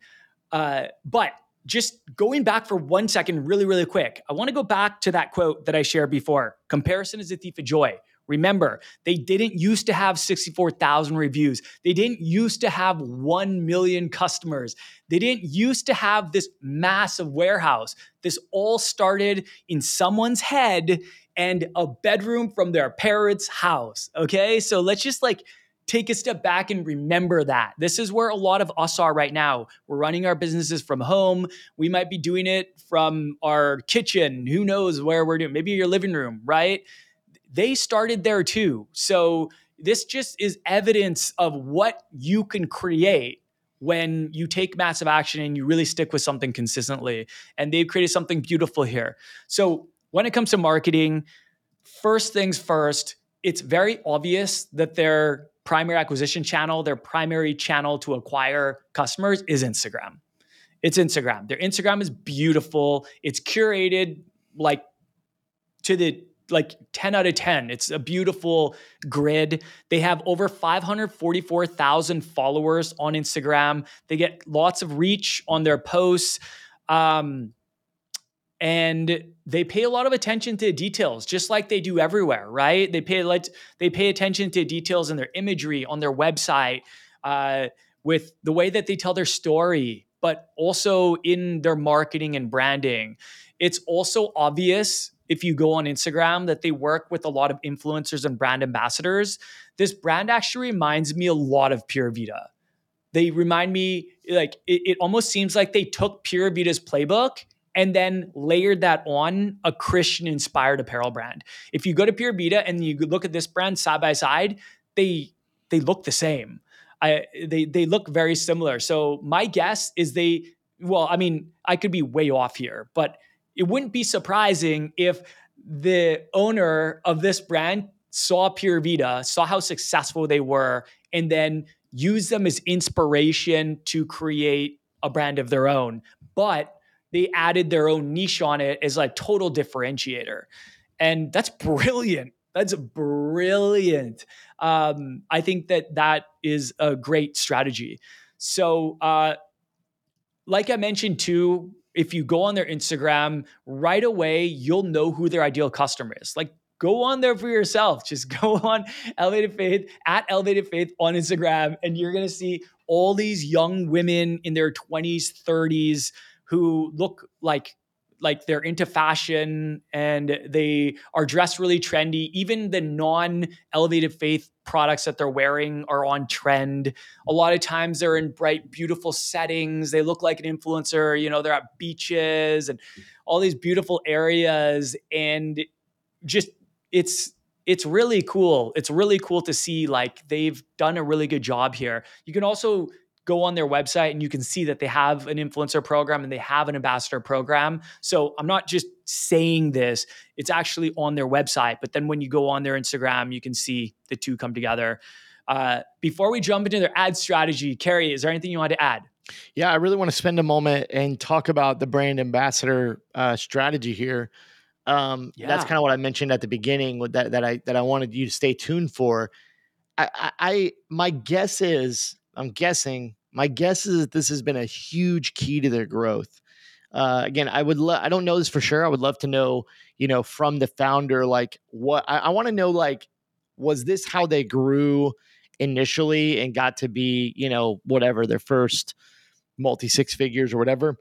Uh, but just going back for one second, really, really quick, I want to go back to that quote that I shared before comparison is a thief of joy. Remember, they didn't used to have 64,000 reviews. They didn't used to have 1 million customers. They didn't used to have this massive warehouse. This all started in someone's head and a bedroom from their parents' house. Okay. So let's just like take a step back and remember that. This is where a lot of us are right now. We're running our businesses from home. We might be doing it from our kitchen. Who knows where we're doing? Maybe your living room, right? They started there too. So this just is evidence of what you can create when you take massive action and you really stick with something consistently. And they've created something beautiful here. So when it comes to marketing, first things first, it's very obvious that their primary acquisition channel, their primary channel to acquire customers is Instagram. It's Instagram. Their Instagram is beautiful. It's curated like to the like 10 out of 10. It's a beautiful grid. They have over 544,000 followers on Instagram. They get lots of reach on their posts. Um, and they pay a lot of attention to details just like they do everywhere right they pay like they pay attention to details in their imagery on their website uh, with the way that they tell their story but also in their marketing and branding it's also obvious if you go on instagram that they work with a lot of influencers and brand ambassadors this brand actually reminds me a lot of Pura Vida they remind me like it, it almost seems like they took Pura Vida's playbook and then layered that on a Christian inspired apparel brand. If you go to Pura Vida and you look at this brand side by side, they they look the same. I they they look very similar. So my guess is they well, I mean, I could be way off here, but it wouldn't be surprising if the owner of this brand saw Pura Vida, saw how successful they were, and then used them as inspiration to create a brand of their own. But they added their own niche on it as a total differentiator. And that's brilliant. That's brilliant. Um, I think that that is a great strategy. So, uh, like I mentioned too, if you go on their Instagram right away, you'll know who their ideal customer is. Like, go on there for yourself. *laughs* Just go on Elevated Faith at Elevated Faith on Instagram, and you're gonna see all these young women in their 20s, 30s who look like like they're into fashion and they are dressed really trendy. Even the non elevated faith products that they're wearing are on trend. A lot of times they're in bright, beautiful settings. They look like an influencer. You know, they're at beaches and all these beautiful areas. And just, it's, it's really cool. It's really cool to see like they've done a really good job here. You can also go on their website and you can see that they have an influencer program and they have an ambassador program. So I'm not just saying this, it's actually on their website. But then when you go on their Instagram, you can see the two come together. Uh, before we jump into their ad strategy, Kerry, is there anything you want to add? Yeah, I really want to spend a moment and talk about the brand ambassador uh, strategy here. Um, yeah. That's kind of what I mentioned at the beginning with that that I that I wanted you to stay tuned for. I, I, I my guess is I'm guessing. My guess is that this has been a huge key to their growth. Uh, again, I would love. I don't know this for sure. I would love to know, you know, from the founder, like what I, I want to know, like, was this how they grew initially and got to be, you know, whatever their first multi six figures or whatever,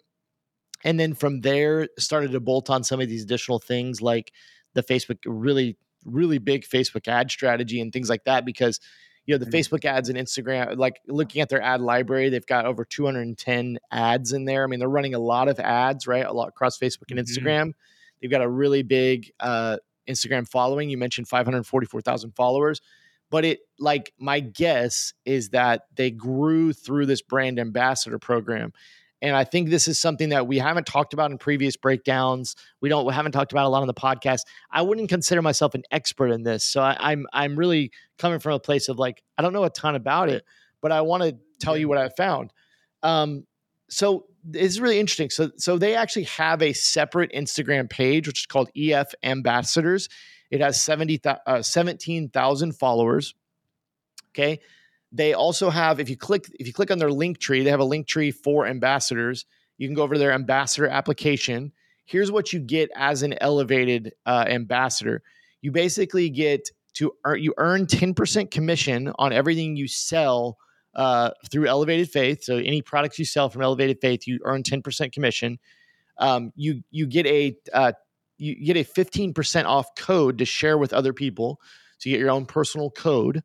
and then from there started to bolt on some of these additional things like the Facebook really, really big Facebook ad strategy and things like that because you know the mm-hmm. facebook ads and instagram like looking at their ad library they've got over 210 ads in there i mean they're running a lot of ads right a lot across facebook and mm-hmm. instagram mm-hmm. they've got a really big uh, instagram following you mentioned 544000 followers but it like my guess is that they grew through this brand ambassador program and I think this is something that we haven't talked about in previous breakdowns. We don't we haven't talked about a lot on the podcast. I wouldn't consider myself an expert in this, so I, I'm I'm really coming from a place of like I don't know a ton about it, but I want to tell you what I found. Um, so it's really interesting. So so they actually have a separate Instagram page which is called EF Ambassadors. It has 70, uh, 17,000 followers. Okay. They also have, if you click, if you click on their link tree, they have a link tree for ambassadors. You can go over their ambassador application. Here's what you get as an elevated uh, ambassador. You basically get to earn, you earn 10% commission on everything you sell uh, through Elevated Faith. So any products you sell from Elevated Faith, you earn 10% commission. Um, you you get a uh, you get a 15% off code to share with other people. So you get your own personal code.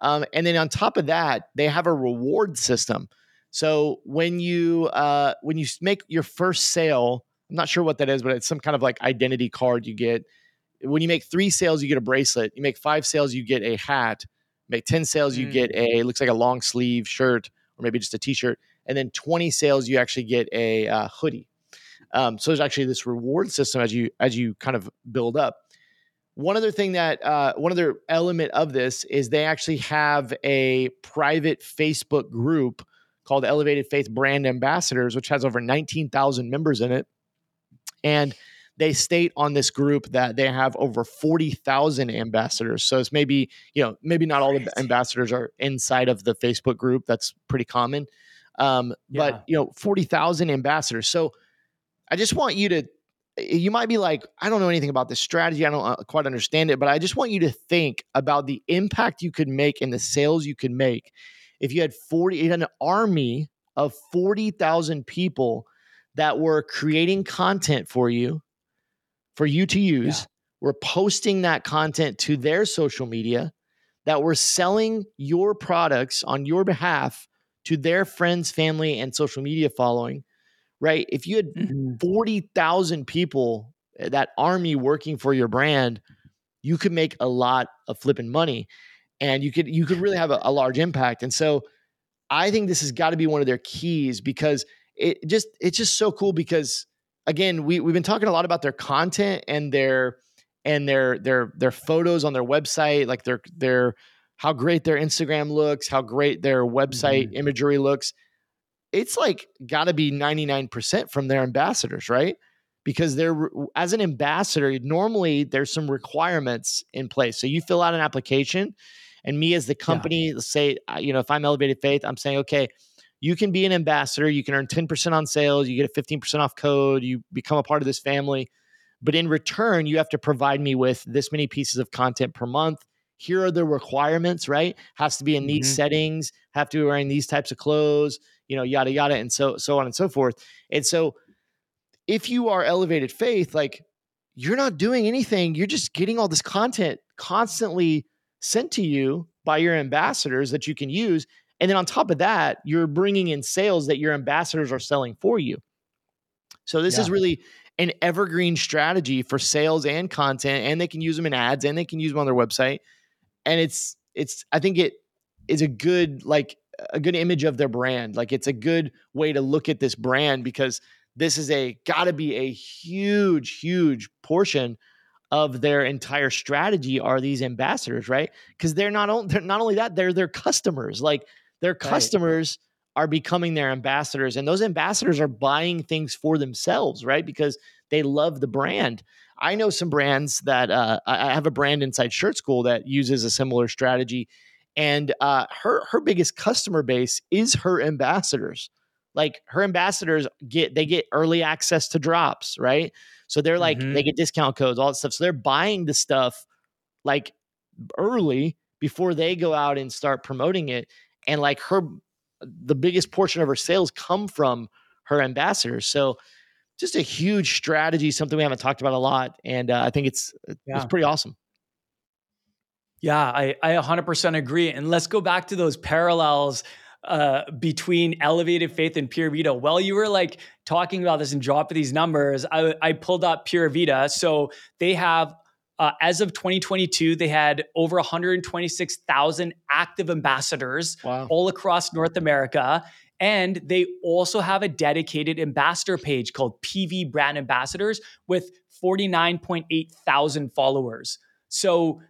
Um, and then on top of that, they have a reward system. So when you uh, when you make your first sale, I'm not sure what that is, but it's some kind of like identity card you get. When you make three sales, you get a bracelet. You make five sales, you get a hat. Make ten sales, you mm. get a looks like a long sleeve shirt or maybe just a t-shirt. And then 20 sales, you actually get a uh, hoodie. Um, so there's actually this reward system as you as you kind of build up. One other thing that uh, one other element of this is they actually have a private Facebook group called Elevated Faith Brand Ambassadors, which has over 19,000 members in it. And they state on this group that they have over 40,000 ambassadors. So it's maybe, you know, maybe not all the ambassadors are inside of the Facebook group. That's pretty common. Um, yeah. But, you know, 40,000 ambassadors. So I just want you to, you might be like, I don't know anything about this strategy. I don't uh, quite understand it, but I just want you to think about the impact you could make and the sales you could make if you had 40, you had an army of 40,000 people that were creating content for you for you to use. Yeah. We're posting that content to their social media, that we're selling your products on your behalf to their friends, family, and social media following, right? If you had mm-hmm. 40,000 people, eh, that army working for your brand, you could make a lot of flipping money and you could you could really have a, a large impact. And so I think this has got to be one of their keys because it just it's just so cool because again, we we've been talking a lot about their content and their and their their their photos on their website, like their their how great their Instagram looks, how great their website mm-hmm. imagery looks. It's like got to be 99% from their ambassadors, right? Because they're as an ambassador, normally there's some requirements in place. So you fill out an application and me as the company, yeah. say, uh, you know, if I'm Elevated Faith, I'm saying, okay, you can be an ambassador. You can earn 10% on sales. You get a 15% off code. You become a part of this family. But in return, you have to provide me with this many pieces of content per month. Here are the requirements, right? Has to be in mm-hmm. these settings, have to be wearing these types of clothes, you know, yada, yada, and so, so on and so forth. And so if you are elevated faith, like you're not doing anything, you're just getting all this content constantly sent to you by your ambassadors that you can use and then on top of that, you're bringing in sales that your ambassadors are selling for you. So this yeah. is really an evergreen strategy for sales and content, and they can use them in ads and they can use them on their website. And it's it's I think it is a good like a good image of their brand. Like it's a good way to look at this brand because this is a got to be a huge huge portion of their entire strategy are these ambassadors, right? Because they're not only they're not only that they're their customers. Like their customers right. are becoming their ambassadors, and those ambassadors are buying things for themselves, right? Because they love the brand. I know some brands that uh, I have a brand inside Shirt School that uses a similar strategy, and uh, her her biggest customer base is her ambassadors. Like her ambassadors get they get early access to drops, right? So they're like mm-hmm. they get discount codes, all that stuff. So they're buying the stuff like early before they go out and start promoting it and like her the biggest portion of her sales come from her ambassadors so just a huge strategy something we haven't talked about a lot and uh, i think it's yeah. it's pretty awesome yeah I, I 100% agree and let's go back to those parallels uh, between elevated faith and Pura Vida while you were like talking about this and dropping these numbers I, I pulled up Pura Vida so they have uh, as of 2022, they had over 126,000 active ambassadors wow. all across North America. And they also have a dedicated ambassador page called PV Brand Ambassadors with 49.8 thousand followers. So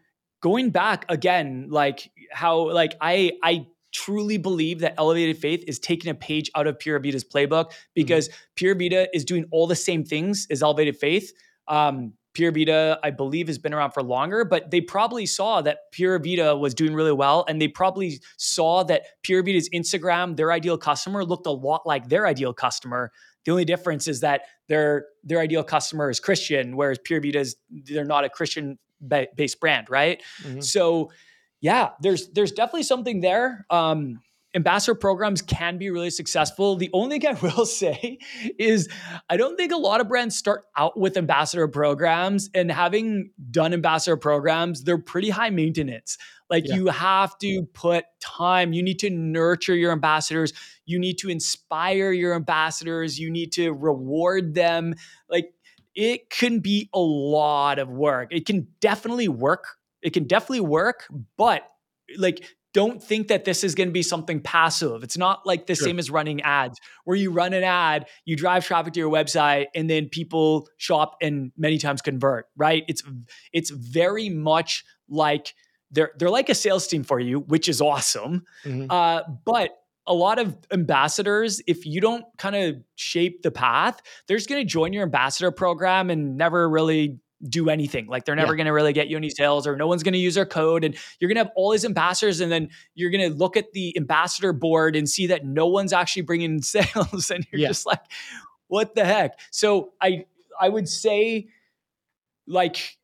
going back again, like how like I I truly believe that Elevated Faith is taking a page out of Pura Vida's playbook because mm-hmm. Pura Vida is doing all the same things as Elevated Faith. Um, Pura Vida, I believe, has been around for longer, but they probably saw that Pura Vida was doing really well. And they probably saw that Pura Vida's Instagram, their ideal customer, looked a lot like their ideal customer. The only difference is that their their ideal customer is Christian, whereas Pura Vida's they're not a Christian based brand, right? Mm-hmm. So yeah, there's there's definitely something there. Um, ambassador programs can be really successful. The only thing I *laughs* will say is I don't think a lot of brands start out with ambassador programs and having done ambassador programs, they're pretty high maintenance. Like yeah. you have to put time, you need to nurture your ambassadors, you need to inspire your ambassadors, you need to reward them. Like it can be a lot of work. It can definitely work. It can definitely work, but like don't think that this is going to be something passive. It's not like the sure. same as running ads where you run an ad, you drive traffic to your website and then people shop and many times convert, right? It's it's very much like they're they're like a sales team for you, which is awesome. Mm-hmm. Uh, but a lot of ambassadors, if you don't kind of shape the path, they're just going to join your ambassador program and never really do anything. Like they're never yeah. going to really get you any sales or no one's going to use their code. And you're going to have all these ambassadors. And then you're going to look at the ambassador board and see that no one's actually bringing *laughs* sales. And you're yeah. just like, what the heck? So I, I would say like,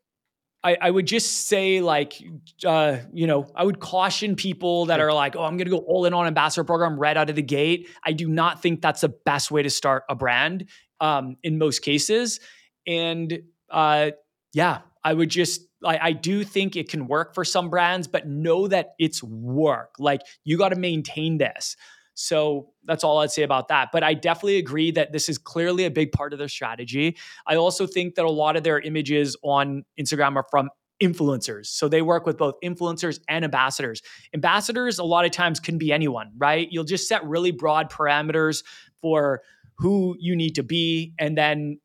I, I would just say like, uh, you know, I would caution people that are like, oh, I'm going to go all in on ambassador program right out of the gate. I do not think that's the best way to start a brand um, in most cases. And uh, yeah, I would just I, I do think it can work for some brands, but know that it's work. Like you got to maintain this. So that's all I'd say about that. But I definitely agree that this is clearly a big part of their strategy. I also think that a lot of their images on Instagram are from influencers. So they work with both influencers and ambassadors. Ambassadors, a lot of times, can be anyone, right? You'll just set really broad parameters for who you need to be. And then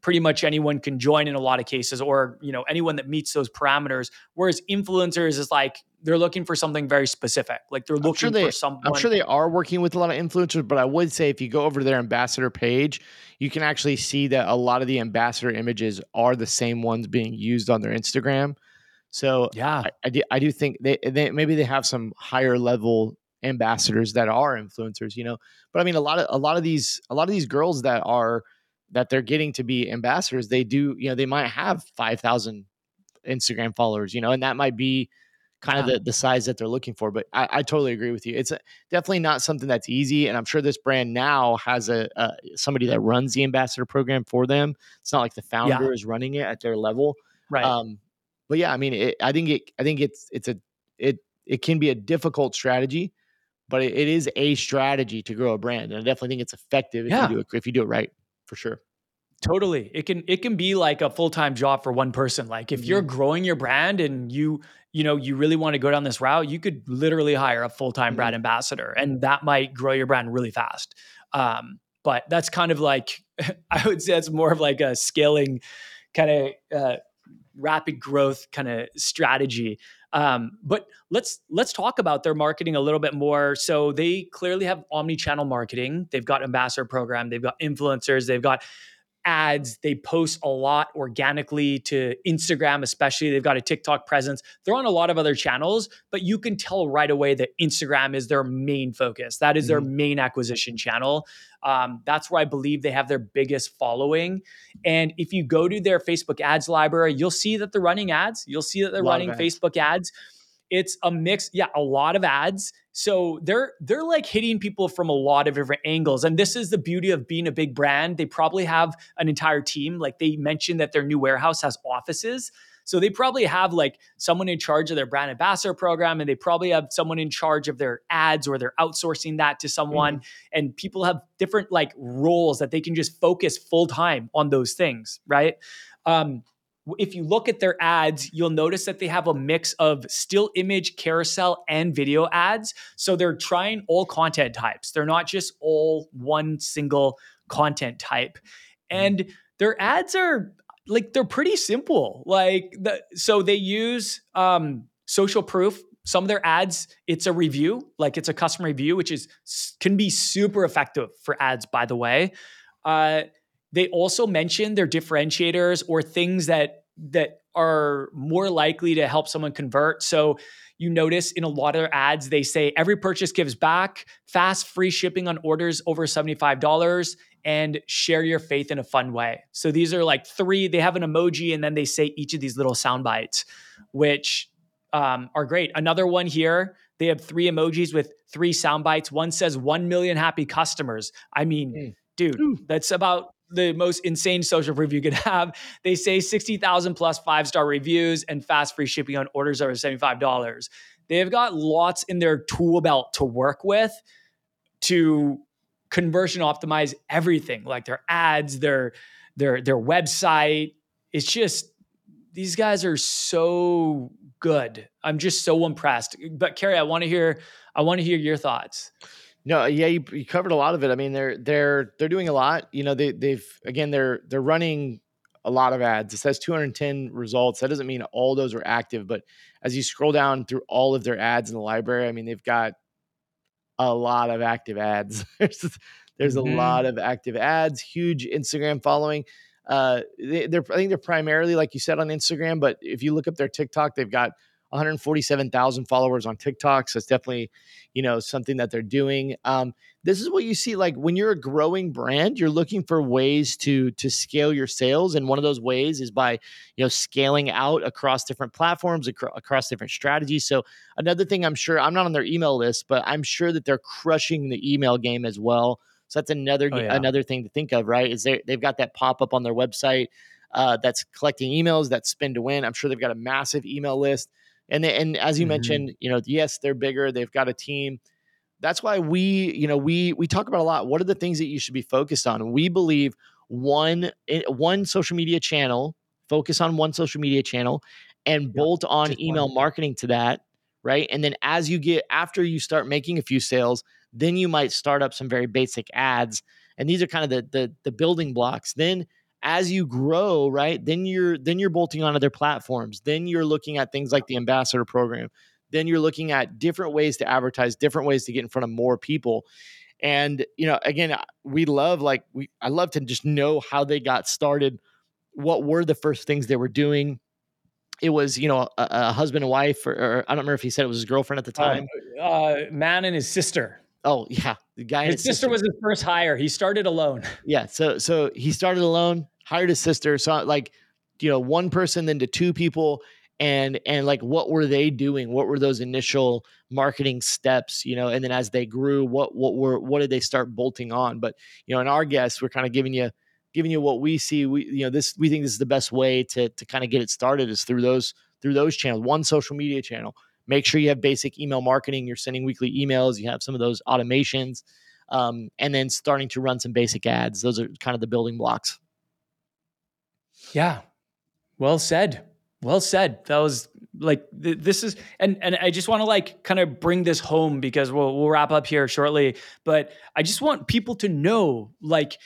pretty much anyone can join in a lot of cases or you know anyone that meets those parameters whereas influencers is like they're looking for something very specific. Like they're looking sure they, for someone i'm sure they are working with a lot of influencers but i would say if you go over to their ambassador page you can actually see that a lot of the ambassador images are the same ones being used on their instagram. So yeah. I, I, do, I do think they, they maybe they have some higher level ambassadors that are influencers you know? But i mean a lot of a lot of these a lot of these girls that are that they're getting to be ambassadors, they do, you know, they might have 5,000 Instagram followers, you know, and that might be kind of the, the size that they're looking for. But I, I totally agree with you. It's a, definitely not something that's easy. And I'm sure this brand now has a, a somebody that runs the ambassador program for them. It's not like the founder yeah. is running it at their level. Right. Um, but yeah, I mean, it, I think it, I think it's, it's a, it, it can be a difficult strategy, but it, it is a strategy to grow a brand. And I definitely think it's effective if yeah. you do it, if you do it right for sure. Totally. It can it can be like a full-time job for one person. Like if mm-hmm. you're growing your brand and you you know you really want to go down this route, you could literally hire a full-time mm-hmm. brand ambassador and that might grow your brand really fast. Um, but that's kind of like *laughs* I would say it's more of like a scaling kind of uh, rapid growth kind of strategy. Um, but let's let's talk about their marketing a little bit more. So they clearly have omni-channel marketing. They've got ambassador program. They've got influencers. They've got ads. They post a lot organically to Instagram, especially. They've got a TikTok presence. They're on a lot of other channels, but you can tell right away that Instagram is their main focus. That is mm-hmm. their main acquisition channel. Um, that's where I believe they have their biggest following. And if you go to their Facebook ads library, you'll see that they're running ads. You'll see that they're running ads. Facebook ads. It's a mix, yeah, a lot of ads. So they're they're like hitting people from a lot of different angles. And this is the beauty of being a big brand. They probably have an entire team. Like they mentioned that their new warehouse has offices. So they probably have like someone in charge of their brand ambassador program, and they probably have someone in charge of their ads, or they're outsourcing that to someone. Mm-hmm. And people have different like roles that they can just focus full time on those things, right? Um, if you look at their ads, you'll notice that they have a mix of still image, carousel, and video ads. So they're trying all content types. They're not just all one single content type. And their ads are like they're pretty simple. Like the so they use um social proof some of their ads it's a review like it's a customer review which is can be super effective for ads by the way uh, they also mention their differentiators or things that that are more likely to help someone convert. So you notice in a lot of their ads, they say every purchase gives back, fast free shipping on orders over $75, and share your faith in a fun way. So these are like three, they have an emoji and then they say each of these little sound bites, which um, are great. Another one here, they have three emojis with three sound bites. One says 1 million happy customers. I mean, mm. dude, Ooh. that's about the most insane social proof you could *laughs* have. They say 60,000 plus five star reviews and fast free shipping on orders over $75. They've got lots in their tool belt to work with to conversion optimize everything, like their ads, their their their website. It's just these guys are so good. I'm just so impressed. But Kerry, I want to hear I want to hear your thoughts. No, yeah, you, you, covered a lot of it. I mean, they're they're they're doing a lot. You know, they they've again they're they're running a lot of ads. It says 210 results. That doesn't mean all those are active, but as you scroll down through all of their ads in the library, I mean, they've got a lot of active ads. *laughs* there's there's mm-hmm. a lot of active ads, huge Instagram following. Uh, they, are I think they're primarily like you said on Instagram, but if you look up their TikTok, they've got 147,000 followers on TikTok. So it's definitely, you know, something that they're doing. Um, this is what you see like when you're a growing brand, you're looking for ways to to scale your sales, and one of those ways is by you know scaling out across different platforms, acro- across different strategies. So another thing, I'm sure I'm not on their email list, but I'm sure that they're crushing the email game as well. So that's another oh, yeah. another thing to think of, right? Is they they've got that pop up on their website uh, that's collecting emails that spin to win. I'm sure they've got a massive email list. And and as you mm-hmm. mentioned, you know, yes, they're bigger. They've got a team. That's why we, you know, we we talk about a lot. What are the things that you should be focused on? We believe one eh, one social media channel, focus on one social media channel, and yep, bolt on email one. marketing to that, right? And then as you get after you start making a few sales, then you might start up some very basic ads. And these are kind of the the, the building blocks. Then as you grow, right, then you're then you're bolting on other platforms. Then you're looking at things like the ambassador program. Then you're looking at different ways to advertise, different ways to get in front of more people. And you know, again, we love like we I love to just know how they got started. What were the first things they were doing? It was, you know, a, a husband and wife, or, or, I don't remember if he said it was his girlfriend at the uh, time. Uh, uh, man and his sister. Oh yeah, the guy. His, his sister, sister was his first hire. He started alone. Yeah, so so he started alone hired a sister. So like, you know, one person then to two people and and like what were they doing? What were those initial marketing steps you know? And then as they grew what what were what did they start bolting on? But you know in our guests we're kind of giving you giving you what we see. We you know this we think this is the best way to to kind of get it started is through those through those channels. One social media channel. Make sure you have basic email marketing. You're sending weekly emails. You have some of those automations. Um, and then starting to run some basic ads. Those are kind of the building blocks yeah. Well said. Well said. That was like th- this is and and I just want to like kind of bring this home because we'll we'll wrap up here shortly, but I just want people to know like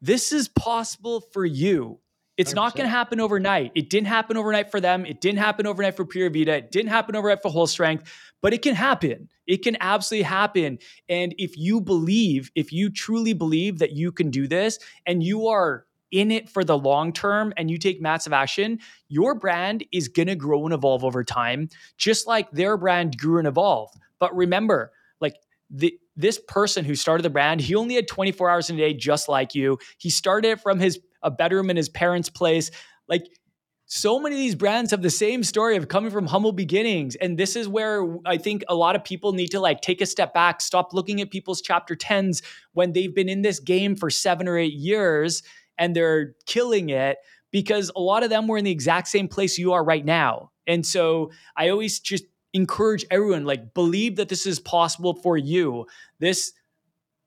this is possible for you. It's 100%. not going to happen overnight. It didn't happen overnight for them. It didn't happen overnight for Pura Vida. It didn't happen overnight for Whole Strength, but it can happen. It can absolutely happen. And if you believe, if you truly believe that you can do this and you are in it for the long term and you take massive action, your brand is going to grow and evolve over time, just like their brand grew and evolved. But remember, like the, this person who started the brand, he only had 24 hours in a day, just like you. He started from his a bedroom in his parents' place. Like so many of these brands have the same story of coming from humble beginnings and this is where i think a lot of people need to like take a step back stop looking at people's chapter 10s when they've been in this game for 7 or 8 years and they're killing it because a lot of them were in the exact same place you are right now. And so I always just encourage everyone like believe that this is possible for you. This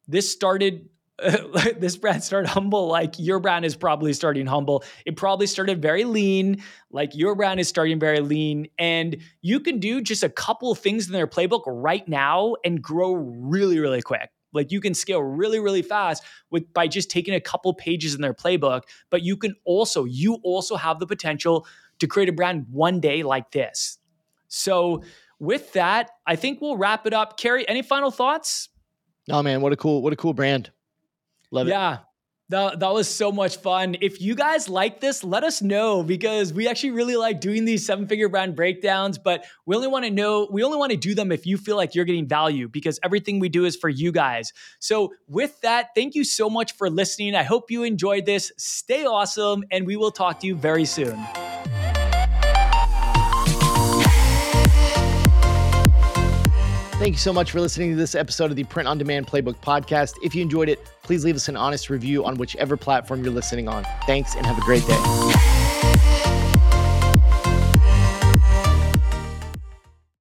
this started *laughs* this brand started humble like your brand is probably starting humble it probably started very lean like your brand is starting very lean and you can do just a couple things in their playbook right now and grow really really quick like you can scale really, really fast with by just taking a couple pages in their playbook. But you can also, you also have the potential to create a brand one day like this. So with that, I think we'll wrap it up. Kerry, any final thoughts? Oh man, what a cool, what a cool brand. Love it. Yeah. That, that was so much fun. If you guys like this, let us know because we actually really like doing these seven figure brand breakdowns, but we only want to know, we only want to do them if you feel like you're getting value because everything we do is for you guys. So, with that, thank you so much for listening. I hope you enjoyed this. Stay awesome, and we will talk to you very soon. Thank you so much for listening to this episode of the Print on Demand Playbook podcast. If you enjoyed it, please leave us an honest review on whichever platform you're listening on. Thanks and have a great day.